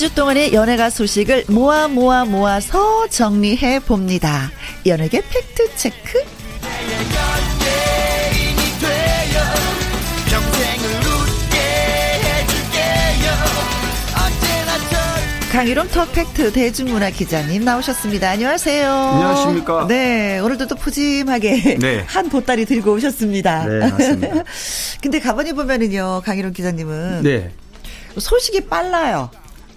주 동안의 연예가 소식을 모아 모아 모아서 정리해 봅니다. 연예계 팩트 체크. 강희롱 턱팩트 대중문화 기자님 나오셨습니다. 안녕하세요. 안녕하십니까. 네, 오늘도 또 푸짐하게 네. 한 보따리 들고 오셨습니다. 네, 맞습니다. 근데 가만히 보면은요, 강희롱 기자님은 네. 소식이 빨라요.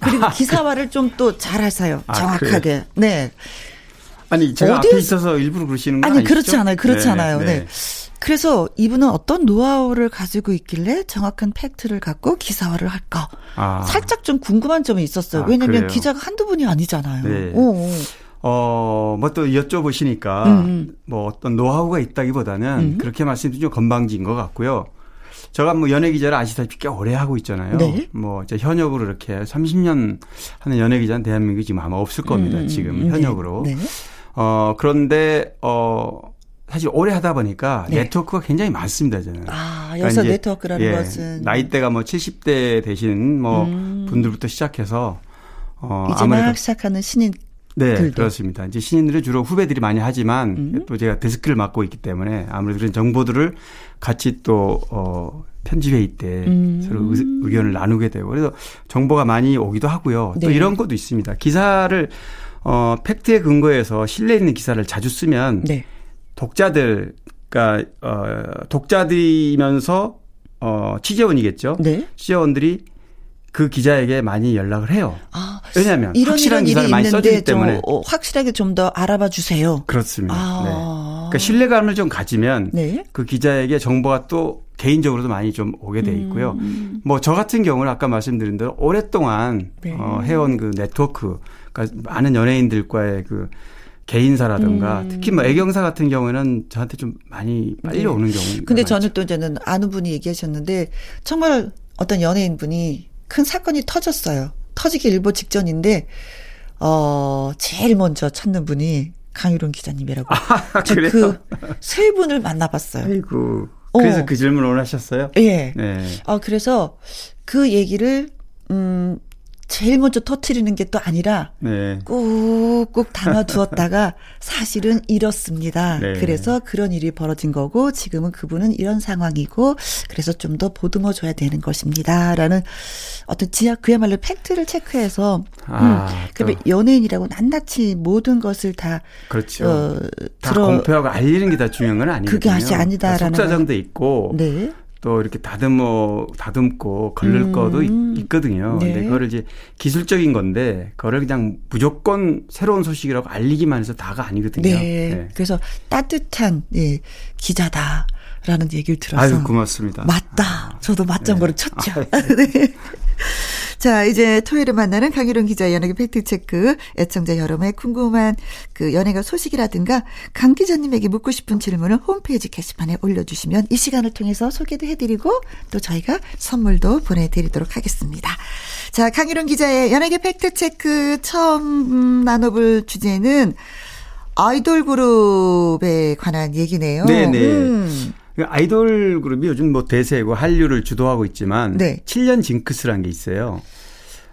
그리고 기사화를 좀 또 잘하세요. 아, 정확하게. 그래요? 네. 아니 제가 어디- 앞에 있어서 일부러 그러시는 거 아니, 아니죠? 그렇지 않아요. 그렇지 않아요. 네. 그래서 이분은 어떤 노하우를 가지고 있길래 정확한 팩트를 갖고 기사화를 할까? 아. 살짝 좀 궁금한 점이 있었어요. 아, 왜냐면 그래요? 기자가 한두 분이 아니잖아요. 네. 오. 어, 뭐 또 여쭤보시니까 음. 뭐 어떤 노하우가 있다기보다는 음. 그렇게 말씀드리면 좀 건방진 것 같고요. 제가 뭐 연예 기자를 아시다시피 꽤 오래 하고 있잖아요. 네. 뭐 이제 현역으로 이렇게 30년 하는 연예 기자는 대한민국에 지금 아마 없을 겁니다. 음, 지금 음, 현역으로. 네. 네. 어, 그런데 어 사실 오래 하다 보니까 네. 네트워크가 굉장히 많습니다, 저는. 아, 그러니까 여기서 이제, 네트워크라는 예, 것은 나이대가 뭐 70대 되신 뭐 음. 분들부터 시작해서 어 이제 막 시작하는 신인 네, 들도. 그렇습니다. 이제 신인들은 주로 후배들이 많이 하지만 음. 또 제가 데스크를 맡고 있기 때문에 아무래도 그런 정보들을 같이 또 어, 편집회의 때 음. 서로 의, 의견을 나누게 되고 그래서 정보가 많이 오기도 하고요. 또 네. 이런 것도 있습니다. 기사를 어, 팩트에 근거해서 신뢰 있는 기사를 자주 쓰면 네. 독자들 그러니까 어, 독자들이면서 어, 취재원이겠죠. 네. 취재원들이 그 기자에게 많이 연락을 해요. 아, 왜냐하면 이런 확실한 이런 기사를 많이 써주기 좀 때문에 어, 확실하게 좀 더 알아봐 주세요. 그렇습니다. 아. 네. 그러니까 신뢰감을 좀 가지면 네. 그 기자에게 정보가 또 개인적으로도 많이 좀 오게 돼 있고요. 뭐저 같은 경우는 아까 말씀드린 대로 오랫동안 네. 어, 해온 그 네트워크, 그러니까 많은 연예인들과의 그 개인사라든가 음. 특히 뭐 애경사 같은 경우에는 저한테 좀 많이 빨리 네. 오는 경우. 근데 저는 또 이제는 아는 분이 얘기하셨는데 정말 어떤 연예인 분이 큰 사건이 터졌어요. 터지기 일보 직전인데 어 제일 먼저 찾는 분이 강유론 기자님이라고. 아, 그래요? 그세 분을 만나봤어요. 아이고. 그래서 어. 그 질문을 하셨어요? 예. 네. 어 그래서 그 얘기를 음 제일 먼저 터트리는 게 또 아니라 네. 꾹꾹 담아두었다가 사실은 이렇습니다. 네. 그래서 그런 일이 벌어진 거고 지금은 그분은 이런 상황이고 그래서 좀 더 보듬어 줘야 되는 것입니다. 라는 어떤 지하 그야말로 팩트를 체크해서 아, 음, 또. 그러면 연예인이라고 낱낱이 모든 것을 다 그렇죠. 어, 다 들어 공표하고 알리는 게 다 중요한 건 아니거든요. 그게 아직 아니다라는 속사정도 있고 네. 또 이렇게 다듬어 다듬고 걸릴 음. 거도 있- 있거든요. 네. 근데 그거를 이제 기술적인 건데 그거를 그냥 무조건 새로운 소식이라고 알리기만 해서 다가 아니거든요. 네. 그래서 따뜻한 예, 기자다 라는 얘기를 들어서 아유 고맙습니다. 맞다. 저도 맞장구를 쳤죠. 아, 네. 자, 이제 토요일에 만나는 강유론 기자 연예계 팩트체크. 애청자 여러분의 궁금한 그 연예가 소식이라든가 강 기자님에게 묻고 싶은 질문을 홈페이지 게시판에 올려주시면 이 시간을 통해서 소개도 해드리고 또 저희가 선물도 보내드리도록 하겠습니다. 자, 강유론 기자의 연예계 팩트체크 처음 나눠볼 주제는 아이돌 그룹에 관한 얘기네요. 네네. 음. 그 아이돌 그룹이 요즘 뭐 대세고 한류를 주도하고 있지만 네. 7년 징크스라는 게 있어요.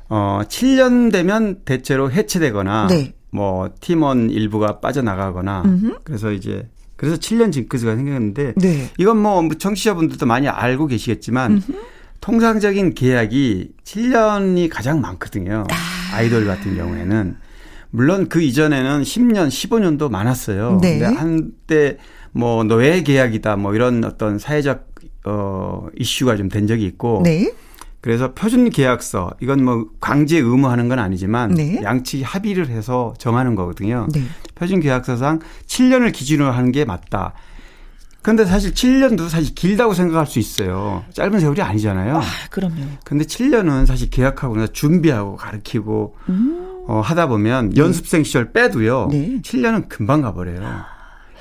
어, 7년 되면 대체로 해체되거나 네. 뭐 팀원 일부가 빠져나가거나 음흠. 그래서 이제 그래서 7년 징크스가 생겼는데 네. 이건 뭐 청취자분들도 많이 알고 계시겠지만 음흠. 통상적인 계약이 7년이 가장 많거든요. 아. 아이돌 같은 경우에는 물론 그 이전에는 10년, 15년도 많았어요. 네. 근데 한때 뭐 노예 계약이다 뭐 이런 어떤 사회적 어 이슈가 좀 된 적이 있고 네. 그래서 표준 계약서 이건 뭐 강제 의무하는 건 아니지만 네. 양측이 합의를 해서 정하는 거거든요. 네. 표준 계약서상 7년을 기준으로 하는 게 맞다. 근데 사실 7년도 사실 길다고 생각할 수 있어요. 짧은 세월이 아니잖아요. 아, 그럼요. 근데 7년은 사실 계약하고 나 준비하고 가르치고 음. 어, 하다 보면 네. 연습생 시절 빼도요. 네. 7년은 금방 가버려요.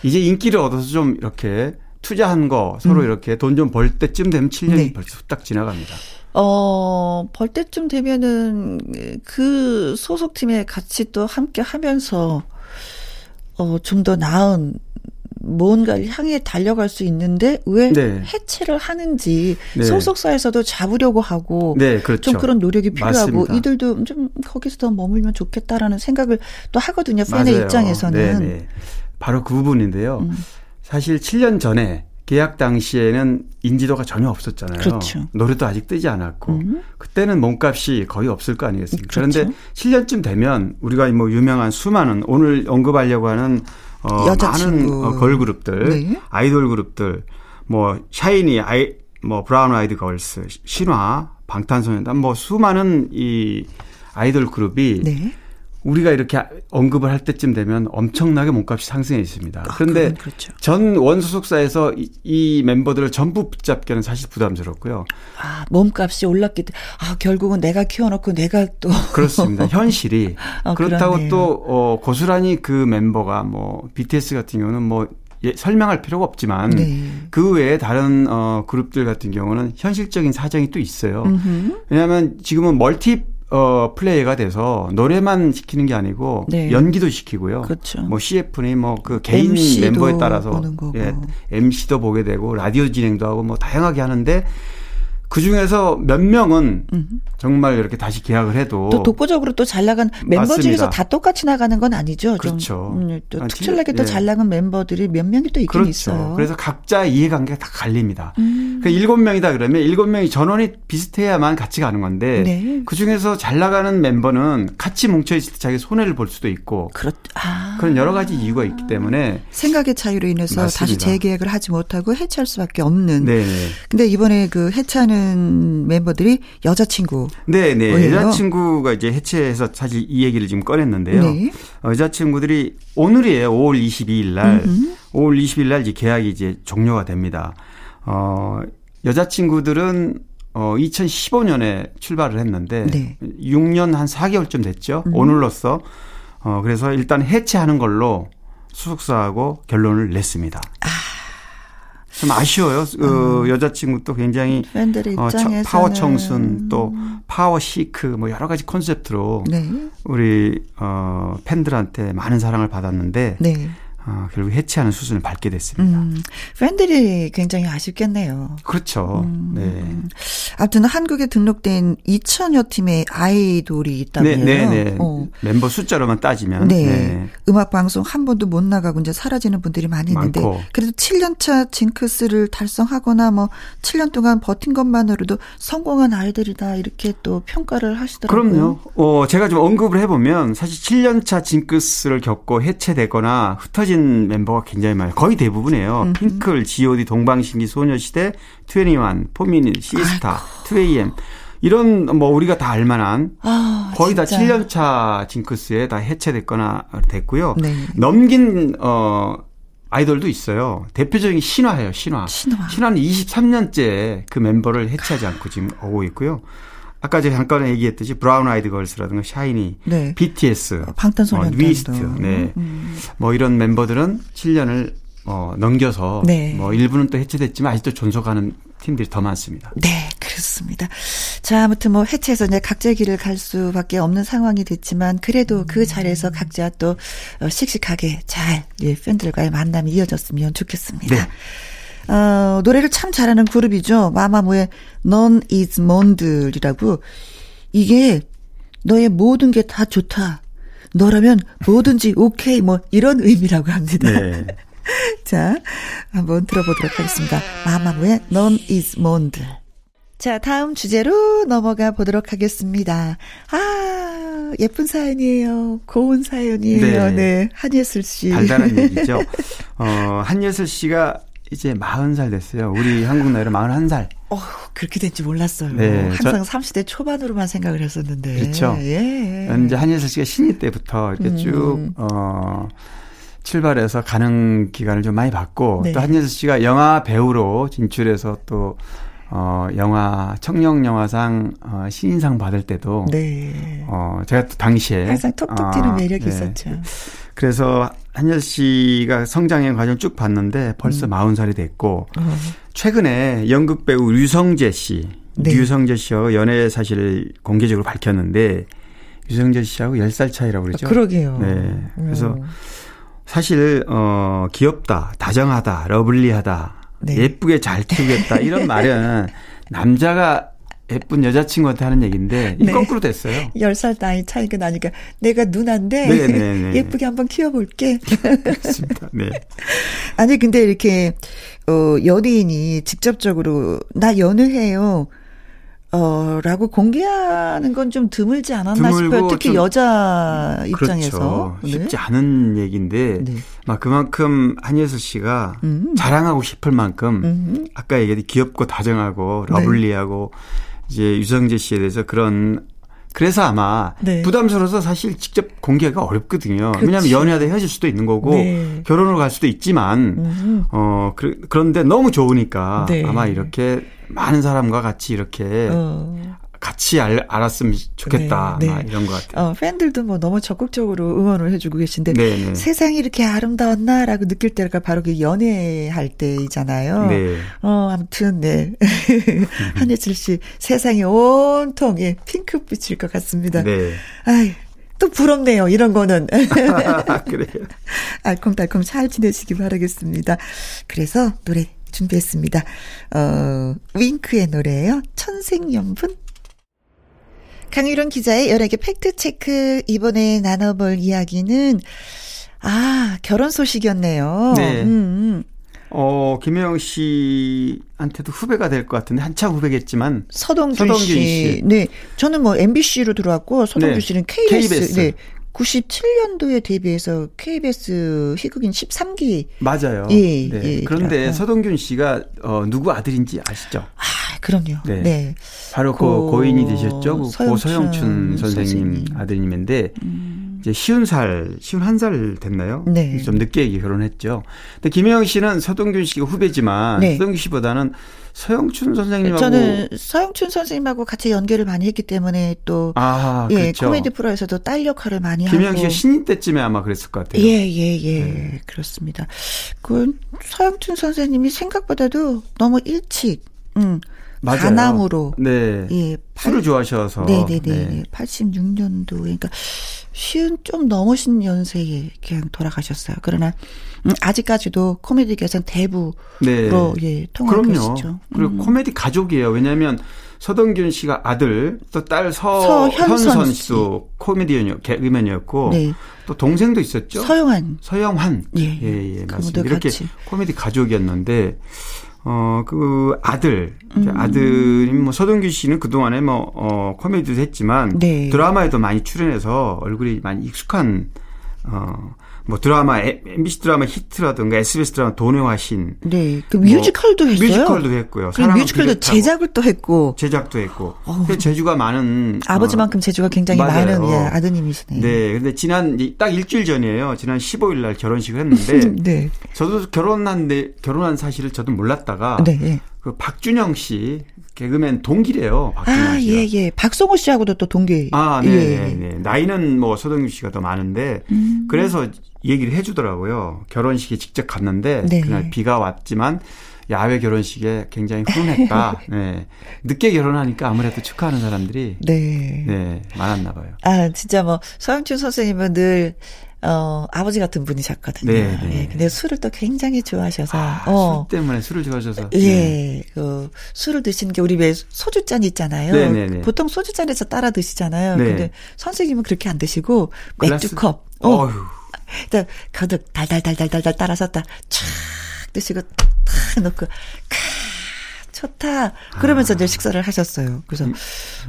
이제 인기를 얻어서 좀 이렇게 투자한 거 서로 음. 이렇게 돈 좀 벌 때쯤 되면 7년이 네. 벌써 후딱 지나갑니다. 어, 벌 때쯤 되면은 그 소속팀에 같이 또 함께 하면서 어, 좀 더 나은 뭔가를 향해 달려갈 수 있는데 왜 네. 해체를 하는지 네. 소속사에서도 잡으려고 하고 네, 그렇죠. 좀 그런 노력이 필요하고 맞습니다. 이들도 좀 거기서 더 머물면 좋겠다라는 생각을 또 하거든요. 팬의 맞아요. 입장에서는. 네, 네. 바로 그 부분인데요. 음. 사실 7년 전에 계약 당시에는 인지도가 전혀 없었잖아요. 그렇죠. 노래도 아직 뜨지 않았고 음. 그때는 몸값이 거의 없을 거 아니겠습니까? 그렇죠. 그런데 7년쯤 되면 우리가 뭐 유명한 수많은 오늘 언급하려고 하는 어 많은 어, 걸그룹들, 네. 아이돌 그룹들, 뭐 샤이니, 아이 뭐 브라운 아이드 걸스, 신화, 방탄소년단 뭐 수많은 이 아이돌 그룹이 네. 우리가 이렇게 언급을 할 때쯤 되면 엄청나게 몸값이 상승해 있습니다. 아, 그런데 그렇죠. 전 원소속사에서 이, 이, 멤버들을 전부 붙잡기는 사실 부담스럽고요. 아, 몸값이 올랐기 때문에 아, 결국은 내가 키워놓고 내가 또 그렇습니다. 현실이 아, 그렇다고. 또 어, 고스란히 그 멤버가 뭐 BTS 같은 경우는 뭐 예, 설명할 필요가 없지만 네. 그 외에 다른 어 그룹들 같은 경우는 현실적인 사정이 또 있어요. 음흠. 왜냐하면 지금은 멀티 어, 플레이가 돼서 노래만 시키는 게 아니고 네. 연기도 시키고요. 그렇죠. 뭐 CF니 뭐 그 개인 멤버에 따라서 예, MC도 보게 되고 라디오 진행도 하고 뭐 다양하게 하는데 그 중에서 몇 명은 정말 이렇게 다시 계약을 해도 또 독보적으로 또 잘 나간 멤버 맞습니다. 중에서 다 똑같이 나가는 건 아니죠. 그렇죠. 음, 또 아, 특출나게 또잘 나간 멤버들이 몇 명이 또 있긴 그렇죠. 있어요. 그래서 각자 이해관계가 다 갈립니다. 음. 그 일곱 명이다 그러면 일곱 명이 전원이 비슷해야만 같이 가는 건데 네. 그 중에서 잘 나가는 멤버는 같이 뭉쳐 있을 때 자기 손해를 볼 수도 있고 그렇, 아. 그런 여러 가지 이유가 있기 때문에 생각의 차이로 인해서 맞습니다. 다시 재계약을 하지 못하고 해체할 수밖에 없는. 네. 근데 이번에 그 해체하는 하는 멤버들이 여자친구. 네, 네. 여자친구가 이제 해체해서 사실 이 얘기를 지금 꺼냈는데요. 네. 어, 여자친구들이 오늘이에요. 5월 22일 날. 음흠. 5월 20일 날 이제 계약이 이제 종료가 됩니다. 어, 여자친구들은 어 2015년에 출발을 했는데 네. 6년 한 4개월쯤 됐죠. 음. 오늘로써 어 그래서 일단 해체하는 걸로 수속사하고 결론을 냈습니다. 아. 좀 아쉬워요. 그 음. 여자친구도 굉장히 팬들의 입장에서 어, 파워 청순 또 파워 시크 뭐 여러 가지 콘셉트로 네. 우리 어 팬들한테 많은 사랑을 받았는데 네. 어, 결국 해체하는 수순을 밟게 됐습니다. 음, 팬들이 굉장히 아쉽겠네요. 그렇죠. 음, 네. 아무튼 한국에 등록된 2천여 팀의 아이돌이 있다면요. 네, 네, 네. 어. 멤버 숫자로만 따지면. 네. 네. 음악 방송 한 번도 못 나가고 이제 사라지는 분들이 많이 있는데 많고. 그래도 7년차 징크스를 달성하거나 뭐 7년 동안 버틴 것만으로도 성공한 아이들이다 이렇게 또 평가를 하시더라고요. 그럼요. 어, 제가 좀 언급을 해보면 사실 7년차 징크스를 겪고 해체되거나 흩어진 빠진 멤버가 굉장히 많아요. 거의 대부분이에요. 음흠. 핑클, G.O.D, 동방신기, 소녀시대, 21, 포미닛, 시스타, 2AM. 이런 뭐 우리가 다 알만한 아, 거의 진짜. 다 7년 차 징크스에 다 해체됐거나 됐고요. 네. 넘긴 어 아이돌도 있어요. 대표적인 신화예요, 신화. 신화. 신화는 23년째 그 멤버를 해체하지 않고 지금 오고 있고요. 아까 제가 잠깐 얘기했듯이 브라운 아이드 걸스라든가 샤이니, 네. BTS, 어, 방탄소년단, 어, 비스트, 네, 음. 뭐 이런 멤버들은 7년을 어, 넘겨서 네. 뭐 일부는 또 해체됐지만 아직도 존속하는 팀들이 더 많습니다. 네, 그렇습니다. 자, 아무튼 뭐 해체해서 이제 각자의 길을 갈 수밖에 없는 상황이 됐지만 그래도 그 자리에서 각자 또 어, 씩씩하게 잘 예, 팬들과의 만남이 이어졌으면 좋겠습니다. 네. 어, 노래를 참 잘하는 그룹이죠. 마마무의 Non is Mond이라고 이게 너의 모든 게 다 좋다. 너라면 뭐든지 오케이 뭐 이런 의미라고 합니다. 네. 자, 한번 들어보도록 하겠습니다. 마마무의 Non is Mond. 자, 다음 주제로 넘어가 보도록 하겠습니다. 아, 예쁜 사연이에요. 고운 사연이에요. 네. 네. 한예슬 씨. 달달한 얘기죠. 어, 한예슬 씨가 이제 40살 됐어요. 우리 한국 나이로 41살. 어, 그렇게 된지 몰랐어요. 네, 항상 저, 30대 초반으로만 생각을 했었는데. 그렇죠. 예. 이제 한예슬 씨가 신인 때부터 이렇게 음. 쭉, 어, 출발해서 가는 기간을 좀 많이 받고 네. 또 한예슬 씨가 영화 배우로 진출해서 또 어, 영화, 청룡 영화상, 어, 신인상 받을 때도. 네. 어, 제가 또 당시에. 항상 톡톡 튀는 어, 매력이 네. 있었죠. 그래서 한예슬 씨가 성장의 과정 쭉 봤는데 벌써 음. 40살이 됐고, 어. 최근에 연극 배우 류성재 씨, 네. 류성재 씨와 연애 사실을 공개적으로 밝혔는데, 류성재 씨하고 10살 차이라고 그러죠. 아, 그러게요. 네. 그래서 음. 사실, 어, 귀엽다, 다정하다, 러블리하다, 네. 예쁘게 잘 키우겠다, 이런 말은 남자가 예쁜 여자친구한테 하는 얘기인데 네. 거꾸로 됐어요. 10살 나이 차이가 나니까 내가 누나인데 네, 네, 네. 예쁘게 한번 키워볼게. 그렇습니다. 네. 아니 근데 이렇게 어 연예인이 직접적으로 나 연애해요. 어, 라고 공개하는 건 좀 드물지 않았나 싶어요. 특히 여자 입장에서. 그렇죠. 쉽지 않은 얘기인데, 네. 막 그만큼 한예슬 씨가 음. 자랑하고 싶을 만큼, 음. 아까 얘기했듯이 귀엽고 다정하고, 러블리하고, 네. 이제 유성재 씨에 대해서 그런 그래서 아마 네. 부담스러워서 사실 직접 공개가 어렵거든요. 그렇지. 왜냐하면 연애하다 헤어질 수도 있는 거고 네. 결혼을 갈 수도 있지만 음. 어 그, 런데 너무 좋으니까 네. 아마 이렇게 많은 사람과 같이 이렇게 어. 같이 알, 알았으면 좋겠다. 네, 네. 이런 것 같아요. 어, 팬들도 뭐 너무 적극적으로 응원을 해주고 계신데 네, 네. 세상이 이렇게 아름다웠나라고 느낄 때가 바로 그 연애할 때이잖아요. 네. 어, 아무튼 네 한예슬 씨 세상이 온통 예, 핑크빛일 것 같습니다. 네. 아이. 또 부럽네요. 이런 거는. 그래요. 알콩달콩 잘 지내시기 바라겠습니다. 그래서 노래 준비했습니다. 어, 윙크의 노래예요. 천생연분 강유론 기자의 여러 개 팩트체크 이번에 나눠볼 이야기는 아 결혼 소식이었네요. 네. 음. 음. 어, 김혜영 씨한테도 후배가 될 것 같은데, 한참 후배겠지만. 서동준, 서동준 씨. 씨. 네. 저는 뭐 MBC로 들어왔고, 서동준 네. 씨는 KBS. KBS. 네. 97년도에 데뷔해서 KBS 희극인 13기. 맞아요. 예. 네. 예 그런데 서동균 씨가 어, 누구 아들인지 아시죠? 아, 그럼요. 네. 네. 바로 고, 그 고인이 되셨죠. 그 서영춘 고서영춘 선생님, 선생님. 아드님인데 음. 이제 쉬운 살, 쉬운 한 살 됐나요? 네. 좀 늦게 결혼했죠. 근데 김혜영 씨는 서동균 씨가 후배지만 네. 서동균 씨보다는 서영춘 선생님하고 저는 서영춘 선생님하고 같이 연기를 많이 했기 때문에 또 아, 예, 그렇죠. 코미디 프로에서도 딸 역할을 많이 하고 김영 씨가 신인 때쯤에 아마 그랬을 것 같아요. 예, 예, 예. 네. 그렇습니다. 그 서영춘 선생님이 생각보다도 너무 일찍 음. 맞아요. 가남으로 네. 예, 술을 좋아하셔서 네, 네, 네. 86년도 그러니까 쉬운 좀 넘으신 연세에 그냥 돌아가셨어요. 그러나 음, 아직까지도 코미디계에서는 대부로 네. 예, 통하고 계시죠. 그리고 음. 코미디 가족이에요. 왜냐하면 서동균 씨가 아들 또 딸 서현선 씨도 코미디언 개그맨이었고 네. 또 동생도 있었죠. 서영환. 서영환. 예, 예, 예 맞습니다. 이렇게 같이. 코미디 가족이었는데 어, 그 아들, 음. 아들이 뭐 서동규 씨는 그동안에 뭐, 어, 코미디도 했지만 네. 드라마에도 많이 출연해서 얼굴이 많이 익숙한, 어, 뭐 드라마 MBC 드라마 히트라든가 SBS 드라마 도녀화신 네, 그 뮤지컬도 뭐 했어요. 뮤지컬도 했고요. 그 뮤지컬도 제작을 또 했고 제작도 했고. 그 재주가 많은 아버지만큼 어, 재주가 굉장히 맞아요. 많은 예, 아드님이시네요. 네, 근데 지난 딱 일주일 전이에요. 지난 15일 날 결혼식을 했는데 네. 저도 결혼한 데 결혼한 사실을 저도 몰랐다가 네, 네. 그 박준영 씨 개그맨 동기래요. 아, 예, 예. 박성호 씨하고도 또 동기. 아, 네, 예. 네, 네. 나이는 뭐 서동규 씨가 더 많은데, 음. 그래서 얘기를 해주더라고요. 결혼식에 직접 갔는데, 네. 그날 비가 왔지만, 야외 결혼식에 굉장히 훈훈했다. 네. 늦게 결혼하니까 아무래도 축하하는 사람들이 네. 네, 많았나 봐요. 아, 진짜 뭐 서영춘 선생님은 늘 어, 아버지 같은 분이셨거든요. 네, 네. 예, 근데 술을 또 굉장히 좋아하셔서. 아, 어. 술 때문에 술을 좋아하셔서. 예, 네. 그, 술을 드시는 게 우리 왜 소주잔 있잖아요. 네, 네, 네. 보통 소주잔에서 따라 드시잖아요. 네. 근데 선생님은 그렇게 안 드시고, 맥주컵. 어. 어휴. 일단, 거듭 달달달달달달 따라서 딱, 촥 드시고, 탁 넣고, 좋다. 그러면서 아. 이제 식사를 하셨어요. 그래서 음,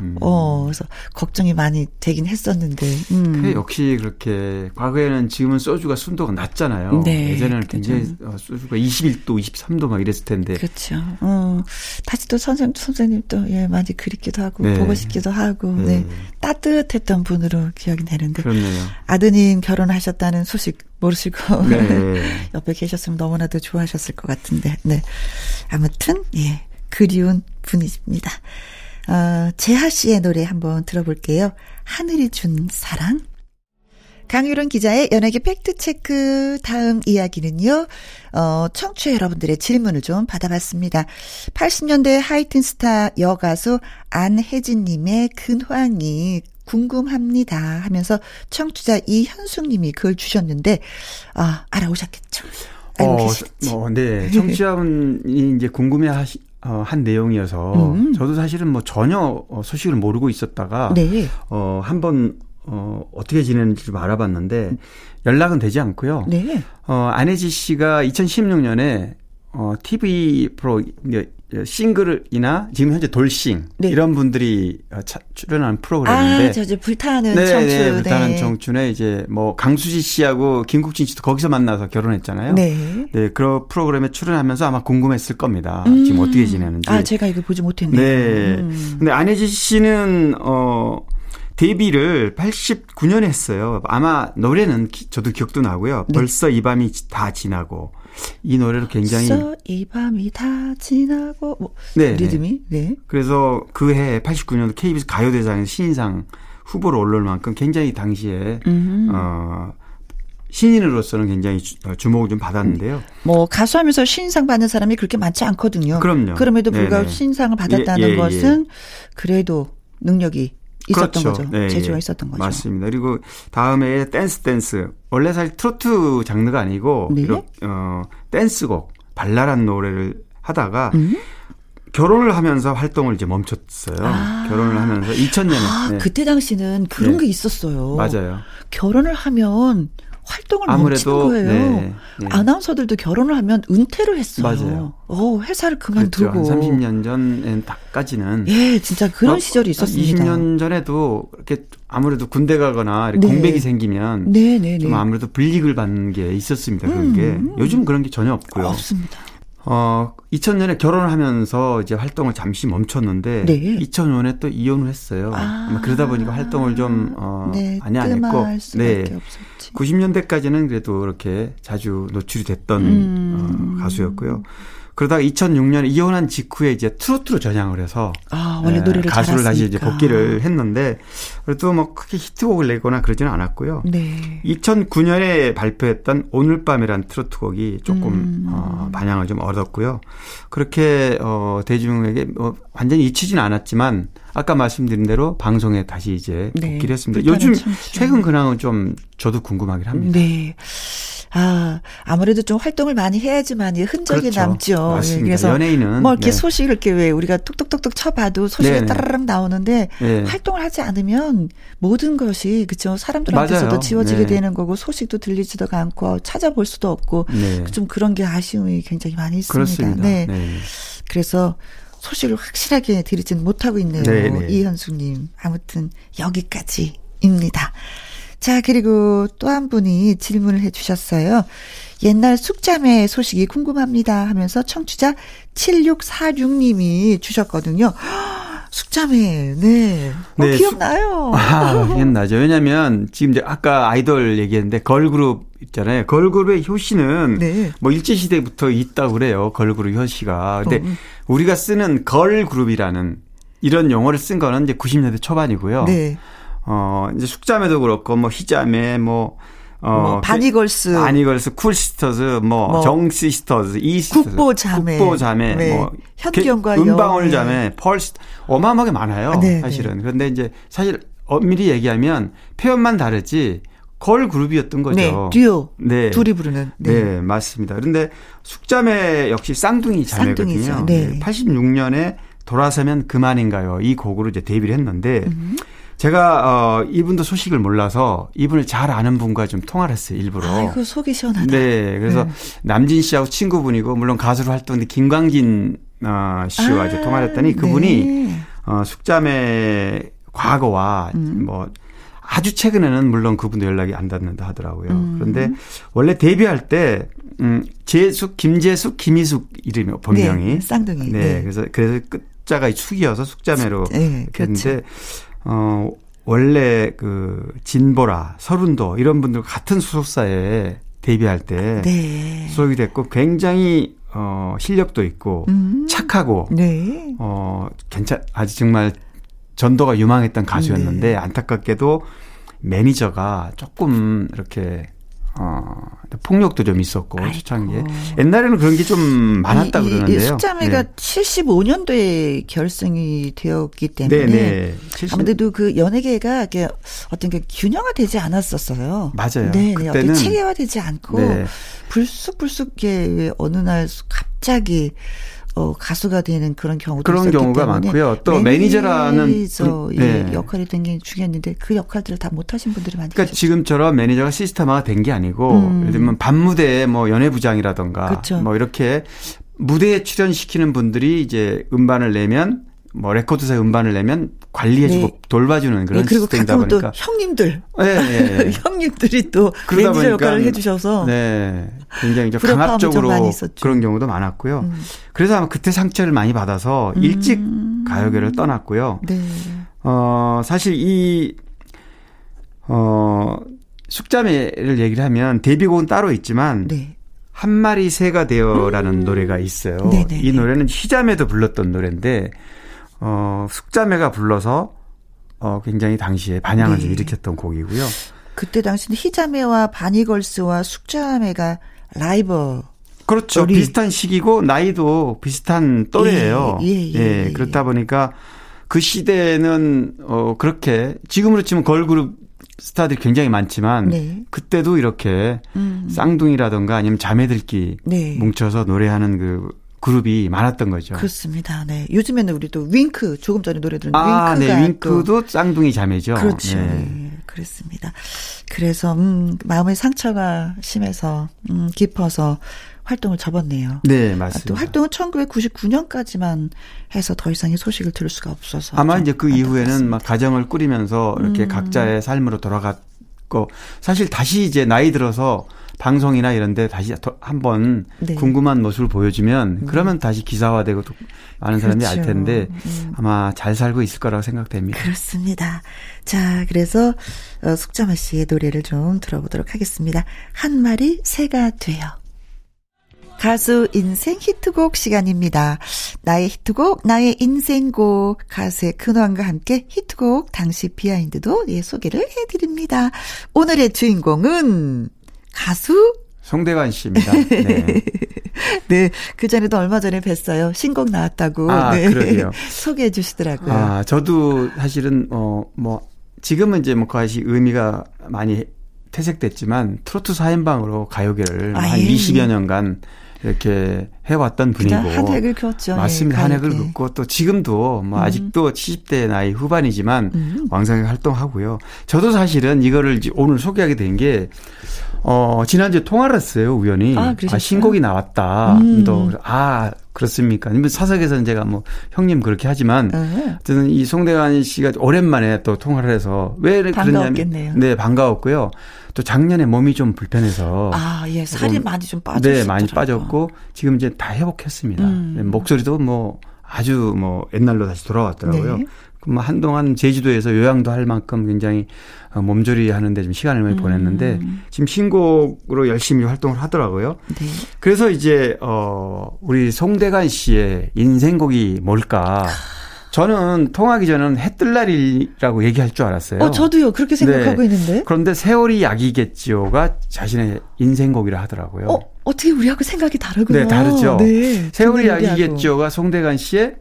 음. 어 그래서 걱정이 많이 되긴 했었는데. 음. 역시 그렇게 과거에는 지금은 소주가 순도가 낮잖아요. 네. 예전에는 굉장히 그렇죠. 소주가 21도, 23도 막 이랬을 텐데. 그렇죠. 어 다시 또 선생 선생님 또예 많이 그립기도 하고 네. 보고 싶기도 하고 네. 네. 따뜻했던 분으로 기억이 되는데. 그렇네요. 아드님 결혼하셨다는 소식 모르시고 네. 옆에 계셨으면 너무나도 좋아하셨을 것 같은데. 네. 아무튼 예. 그리운 분이십니다. 어, 재하 씨의 노래 한번 들어볼게요. 하늘이 준 사랑. 강유론 기자의 연예계 팩트체크 다음 이야기는요, 어, 청취자 여러분들의 질문을 좀 받아봤습니다. 80년대 하이틴 스타 여가수 안혜진님의 근황이 궁금합니다 하면서 청취자 이현숙님이 글 주셨는데, 아, 알아오셨겠죠? 알고 어, 계시겠지? 어, 네. 청취자분이 이제 궁금해 하시, 어, 한 내용이어서 음. 저도 사실은 뭐 전혀 어, 소식을 모르고 있었다가 네. 어, 한번 어, 어떻게 지내는지 좀 알아봤는데 연락은 되지 않고요. 네. 어, 안혜지 씨가 2016년에 어, TV 프로 싱글이나 지금 현재 돌싱 네. 이런 분들이 어, 차, 출연하는 프로그램인데 아, 저 불타는 네, 청춘. 네, 불타는 네. 청춘에 이제 뭐 강수지 씨하고 김국진 씨도 거기서 만나서 결혼했잖아요. 네. 네, 그 프로그램에 출연하면서 아마 궁금했을 겁니다. 음. 지금 어떻게 지내는지. 아, 제가 이거 보지 못했네요. 네. 음. 근데 안혜지 씨는 어 데뷔를 89년에 했어요. 아마 노래는 기, 저도 기억도 나고요. 네. 벌써 이 밤이 다 지나고 이 노래를 굉장히 이 밤이 다 지나고 뭐 네, 네, 리듬이 네. 그래서 그 해 89년도 KBS 가요대상에서 신인상 후보로 올라올 만큼 굉장히 당시에 음흠. 어 신인으로서는 굉장히 어, 주목을 좀 받았는데요. 뭐 가수하면서 신인상 받는 사람이 그렇게 많지 않거든요. 그럼요. 그럼에도 불구하고 네네. 신상을 받았다는 예, 예, 것은 예. 그래도 능력이 있었던 그렇죠. 거죠. 네, 재주가 있었던 거죠. 맞습니다. 그리고 다음에 댄스 댄스. 원래 사실 트로트 장르가 아니고 네? 이렇게, 어, 댄스곡, 발랄한 노래를 하다가 음? 결혼을 하면서 활동을 이제 멈췄어요. 아. 결혼을 하면서 2000년에. 아, 네. 그때 당시는 그런 네. 게 있었어요. 맞아요. 결혼을 하면 활동을 아무래도 거예요. 네, 네. 아나운서들도 결혼을 하면 은퇴를 했어요. 맞아요. 어, 회사를 그만두고 그렇죠. 한 30년 전까지는 예, 진짜 그런 어, 시절이 있었습니다. 20년 전에도 이렇게 아무래도 군대 가거나 네. 공백이 생기면 네, 네, 좀 네. 아무래도 불이익을 받는 게 있었습니다. 그런 게 음. 요즘 그런 게 전혀 없고요. 없습니다. 어, 2000년에 결혼을 하면서 이제 활동을 잠시 멈췄는데 네. 2005년에 또 이혼을 했어요. 아, 그러다 보니까 활동을 좀 어, 네, 많이 안 했고 네. 없었지. 90년대까지는 그래도 이렇게 자주 노출이 됐던 음. 어, 가수였고요. 그러다가 2006년에 이혼한 직후에 이제 트로트로 전향을 해서 아, 원래 네, 노래를 가수를 다시 이제 복귀를 했는데 그래도 뭐 크게 히트곡을 내거나 그러지는 않았고요. 네. 2009년에 발표했던 오늘 밤이란 트로트곡이 조금 음. 어, 반향을 좀 얻었고요. 그렇게 어 대중에게 뭐 완전히 잊히지는 않았지만 아까 말씀드린 대로 방송에 다시 이제 네. 복귀를 했습니다. 요즘 최근 근황은 좀 저도 궁금하긴 합니다. 네. 아, 아무래도 좀 활동을 많이 해야지만 흔적이 그렇죠. 남죠. 맞습니다. 그래서 연예인은 뭐 이렇게 네. 소식을 이렇게 왜 우리가 톡톡톡톡 쳐봐도 소식이 네네. 따라락 나오는데 네. 활동을 하지 않으면 모든 것이 그죠 사람들한테서도. 지워지게 네. 되는 거고 소식도 들리지도 않고 찾아볼 수도 없고 네. 좀 그런 게 아쉬움이 굉장히 많이 있습니다. 네. 네. 그래서 소식을 확실하게 드리지는 못하고 있네요. 네네. 이현숙님. 아무튼 여기까지입니다. 자, 그리고 또 한 분이 질문을 해 주셨어요. 옛날 숙자매 소식이 궁금합니다 하면서 청취자 7646님이 주셨거든요. 숙자매, 네. 어, 네. 기억나요. 아, 기억나죠. 왜냐면 지금 이제 아까 아이돌 얘기했는데 걸그룹 있잖아요. 걸그룹의 효시는 네. 뭐 일제시대부터 있다고 그래요. 걸그룹 효시가. 근데 어. 우리가 쓰는 걸그룹이라는 이런 용어를 쓴 거는 이제 90년대 초반이고요. 네. 어, 이제 숙자매도 그렇고, 뭐, 희자매, 뭐, 어, 뭐 바니걸스, 바니걸스, 쿨시스터즈, 뭐, 뭐 정시스터즈, 이시스터즈, 국보자매, 국보자매, 네. 뭐 현경과 은방울 자매, 네. 펄스 어마어마하게 많아요. 네, 네, 사실은. 그런데 이제 사실 엄밀히 얘기하면 표현만 다르지 걸 그룹이었던 거죠. 네, 듀오. 네. 둘이 부르는. 네. 네. 맞습니다. 그런데 숙자매 역시 쌍둥이 자매거든요. 쌍둥이죠. 네. 86년에 돌아서면 그만인가요? 이 곡으로 이제 데뷔를 했는데 음. 제가 어 이분도 소식을 몰라서 이분을 잘 아는 분과 좀 통화를 했어요 일부러. 아이고 속이 시원하다. 네, 그래서 네. 남진 씨하고 친구분이고 물론 가수로 활동했는데 김광진 어, 씨와 아, 이제 통화를 했더니 그분이 네. 어 숙자매 과거와 음. 뭐 아주 최근에는 물론 그분도 연락이 안 닿는다 하더라고요. 음. 그런데 원래 데뷔할 때 음, 재숙, 김재숙, 김희숙 이름이 본명이 네, 쌍둥이. 네, 네, 그래서 그래서 끝자가 숙이어서 숙자매로 네, 그렇죠. 했는데 어, 원래 그 진보라, 서른도 이런 분들 같은 소속사에 데뷔할 때 네. 소속이 됐고 굉장히 어, 실력도 있고 음. 착하고 네. 어, 괜찮 아주 정말 전도가 유망했던 가수였는데 네. 안타깝게도 매니저가 조금 이렇게 어, 폭력도 좀 있었고 초창기에 옛날에는 그런 게 좀 많았다 이, 그러는데요. 이 숙자매가 네. 75년도에 결성이 되었기 때문에 네네. 70... 아무래도 그 연예계가 어떤 게 균형화되지 않았었어요. 맞아요. 네, 네. 어떤 체계화되지 않고 네. 불쑥불쑥 어느 날 갑자기 어, 가수가 되는 그런 경우도 그런 경우가 많고요. 또 매니저라는 매니저 네. 역할이 굉장히 중요했는데 그 역할들을 다 못하신 분들이 많이 그러니까 계셨죠. 지금처럼 매니저가 시스템화가 된 게 아니고 음. 예를 들면 밤무대에 뭐 연예부장이라던가 그렇죠. 뭐 이렇게 무대에 출연시키는 분들이 이제 음반을 내면 뭐 레코드사에 음반을 내면 관리해주고 네. 돌봐주는 그런 네, 그리고 시스템이다 보니까 또 형님들, 네, 네. 형님들이 또 매니저 보니까, 역할을 해주셔서 네, 굉장히 좀 강압적으로 그런 경우도 많았고요. 음. 그래서 아마 그때 상처를 많이 받아서 음. 일찍 가요계를 떠났고요. 네. 어 사실 이 어, 숙자매를 얘기를 하면 데뷔곡은 따로 있지만 네. 한 마리 새가 되어라는 음. 노래가 있어요. 네네네. 네, 이 네. 노래는 희자매도 불렀던 노래인데 어, 숙자매가 불러서 어, 굉장히 당시에 반향을 네. 좀 일으켰던 곡이고요. 그때 당시는 희자매와 바니걸스와 숙자매가 라이브 그렇죠. 우리. 비슷한 시기고 나이도 비슷한 또래예요. 예, 예, 예, 예, 예. 그렇다 보니까 그 시대는 어 그렇게 지금으로 치면 걸그룹 스타들이 굉장히 많지만 네. 그때도 이렇게 음. 쌍둥이라던가 아니면 자매들끼리 네. 뭉쳐서 노래하는 그 그룹이 많았던 거죠. 그렇습니다. 네. 요즘에는 우리도 윙크 조금 전에 노래 들은 아, 윙크가 네. 윙크도 쌍둥이 자매죠. 그렇죠. 네. 네. 그렇습니다. 그래서 음, 마음의 상처가 심해서 음, 깊어서 활동을 접었네요. 네, 맞습니다. 또 활동은 1999년까지만 해서 더 이상의 소식을 들을 수가 없어서 아마 이제 그 이후에는 막 가정을 꾸리면서 이렇게 음. 각자의 삶으로 돌아갔고 사실 다시 이제 나이 들어서 방송이나 이런 데 다시 한번 네. 궁금한 모습을 보여주면 음. 그러면 다시 기사화되고 많은 사람들이 그렇죠. 알 텐데 음. 아마 잘 살고 있을 거라고 생각됩니다. 그렇습니다. 자, 그래서 어, 숙자마 씨의 노래를 좀 들어보도록 하겠습니다. 한 마리 새가 되어. 가수 인생 히트곡 시간입니다. 나의 히트곡, 나의 인생곡, 가수의 근황과 함께 히트곡 당시 비하인드도 예, 소개를 해드립니다. 오늘의 주인공은 가수 송대관 씨입니다. 네. 네. 그 전에도 얼마 전에 뵀어요. 신곡 나왔다고. 아, 네. 그러게요. 소개해 주시더라고요. 아, 저도 사실은, 어, 뭐, 지금은 이제 뭐 그것이 의미가 많이 퇴색됐지만 트로트 사인방으로 가요계를 아, 한 예. 20여 년간 이렇게 해왔던 분이고 한 획을 그었죠. 맞습니다. 네, 한 획을 긋고 또 지금도 뭐 음. 아직도 70대 나이 후반이지만 음. 왕성하게 활동하고요. 저도 사실은 이거를 오늘 소개하게 된 게 어, 지난주에 통화를 했어요, 우연히. 아, 아 신곡이 나왔다. 음. 또, 아, 그렇습니까? 사석에서는 제가 뭐, 형님 그렇게 하지만, 네. 어쨌든 이 송대관 씨가 오랜만에 또 통화를 해서, 왜 그러냐면. 네, 반가웠고요. 또 작년에 몸이 좀 불편해서. 아, 예, 살이 좀, 많이 좀 빠졌어요. 네, 많이 빠졌고, 지금 이제 다 회복했습니다. 음. 네, 목소리도 뭐, 아주 뭐 옛날로 다시 돌아왔더라고요. 네. 뭐 한동안 제주도에서 요양도 할 만큼 굉장히 어, 몸조리 하는데 좀 시간을 많이 음. 보냈는데 지금 신곡으로 열심히 활동을 하더라고요. 네. 그래서 이제 어 우리 송대관 씨의 인생곡이 뭘까? 저는 통하기 전은 해뜰 날이라고 얘기할 줄 알았어요. 어, 저도요. 그렇게 생각하고 네. 있는데. 그런데 세월이 약이겠지요가 자신의 인생곡이라 하더라고요. 어, 어떻게 우리하고 생각이 다르구나. 네, 다르죠. 네, 세월이 약이겠지요가 송대관 씨의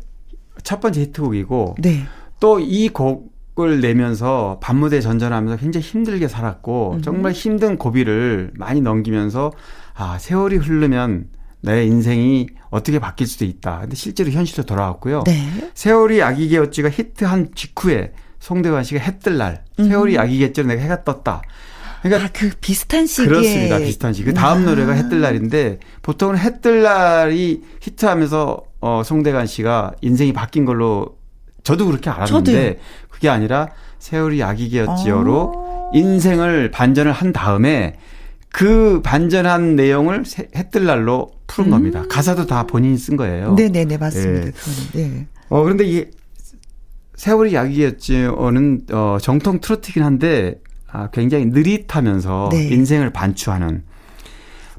첫 번째 히트곡이고 네. 또 이 곡을 내면서 밤무대 전전하면서 굉장히 힘들게 살았고 음. 정말 힘든 고비를 많이 넘기면서 아, 세월이 흐르면 내 인생이 어떻게 바뀔 수도 있다. 근데 실제로 현실로 돌아왔고요. 네. 세월이 아기개어찌가 히트한 직후에 송대관 씨가 해뜰 날 음. 세월이 아기겠죠 내가 해가 떴다. 그러니까 아, 그 비슷한 시기에 그렇습니다. 비슷한 시기. 그 다음 아. 노래가 해뜰 날인데 보통은 해뜰 날이 히트하면서 어 송대관 씨가 인생이 바뀐 걸로 저도 그렇게 알았는데 저도요. 그게 아니라 세월이 아기개였지요로 아. 인생을 반전을 한 다음에 그 반전한 내용을 해뜰 날로 푸른 음. 겁니다. 가사도 다 본인이 쓴 거예요. 네네네 맞습니다. 네. 네. 어 그런데 이 세월이 약이었지요는 어 정통 트로트긴 한데 아 굉장히 느릿하면서 네. 인생을 반추하는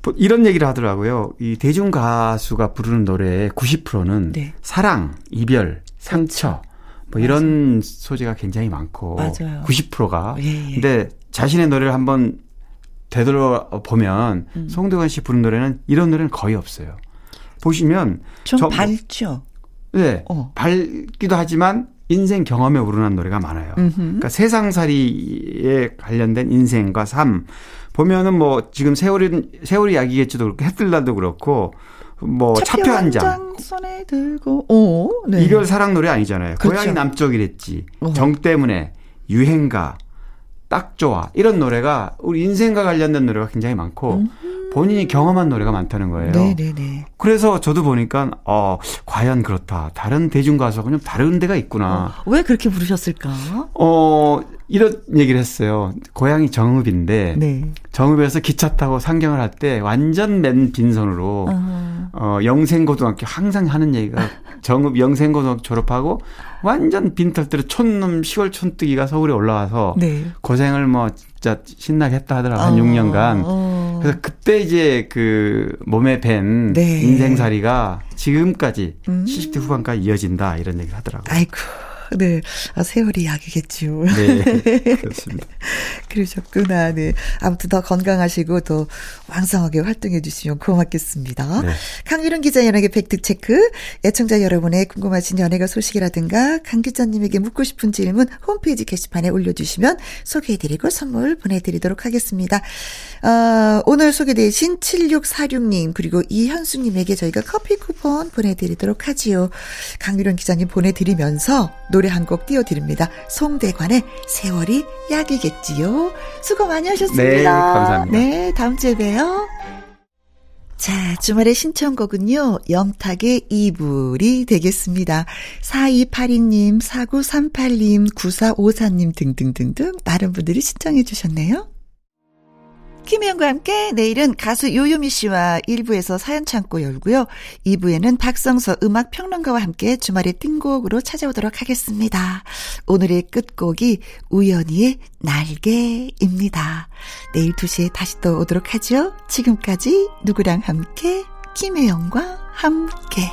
뭐 이런 얘기를 하더라고요. 이 대중 가수가 부르는 노래의 90%는 네. 사랑, 이별, 상처 뭐 이런 맞아요. 소재가 굉장히 많고 맞아요. 90%가 예, 예. 근데 자신의 노래를 한번 되돌아 보면 음. 송대관 씨 부른 노래는 이런 노래는 거의 없어요. 보시면 좀 저, 밝죠. 네, 어. 밝기도 하지만 인생 경험에 우러난 노래가 많아요. 음흠. 그러니까 세상살이에 관련된 인생과 삶 보면은 뭐 지금 세월이 세월이 약이겠지도 그렇고 해뜰날도 그렇고 뭐 차표 한 장. 손에 들고. 오, 네. 이별 사랑 노래 아니잖아요. 그렇죠. 고향이 남쪽이랬지. 어. 정 때문에 유행가 딱 좋아. 이런 노래가 우리 인생과 관련된 노래가 굉장히 많고 음. 본인이 경험한 노래가 많다는 거예요. 네네네. 그래서 저도 보니까 어 과연 그렇다. 다른 대중 가수하고 좀 다른 데가 있구나. 어, 왜 그렇게 부르셨을까? 어 이런 얘기를 했어요. 고향이 정읍인데 네. 정읍에서 기차 타고 상경을 할 때 완전 맨 빈손으로 어. 어 영생고등학교 항상 하는 얘기가 정읍 영생고등학교 졸업하고 완전 빈털들에 촌놈 시골 촌뜨기가 서울에 올라와서 네. 고생을 뭐 진짜 신나게 했다 하더라고 한 어. 6년간. 어. 그래서 그때 이제 그 몸에 밴 네. 인생살이가 지금까지 음. 70대 후반까지 이어진다 이런 얘기를 하더라고요. 아이고. 네. 아, 세월이 약이겠죠. 네. 그렇습니다. 그러셨구나. 네. 아무튼 더 건강하시고 더 왕성하게 활동해 주시면 고맙겠습니다. 네. 강유론 기자 연예계 팩트 체크. 애청자 여러분의 궁금하신 연예가 소식이라든가 강 기자님에게 묻고 싶은 질문 홈페이지 게시판에 올려주시면 소개해드리고 선물 보내드리도록 하겠습니다. 어, 오늘 소개되신 7646님 그리고 이현수님에게 저희가 커피 쿠폰 보내드리도록 하지요. 강유론 기자님 보내드리면서 노래 한 곡 띄워드립니다. 송대관의 세월이 약이겠지요. 수고 많이 하셨습니다. 네, 감사합니다. 네, 다음 주에 봬요. 자, 주말의 신청곡은요, 영탁의 이불이 되겠습니다. 4282님, 4938님, 9454님 등등등등 많은 분들이 신청해 주셨네요. 김혜영과 함께 내일은 가수 요요미 씨와 1부에서 사연 창고 열고요. 2부에는 박성서 음악 평론가와 함께 주말의 띵곡으로 찾아오도록 하겠습니다. 오늘의 끝곡이 우연히의 날개입니다. 내일 2시에 다시 또 오도록 하죠. 지금까지 누구랑 함께 김혜영과 함께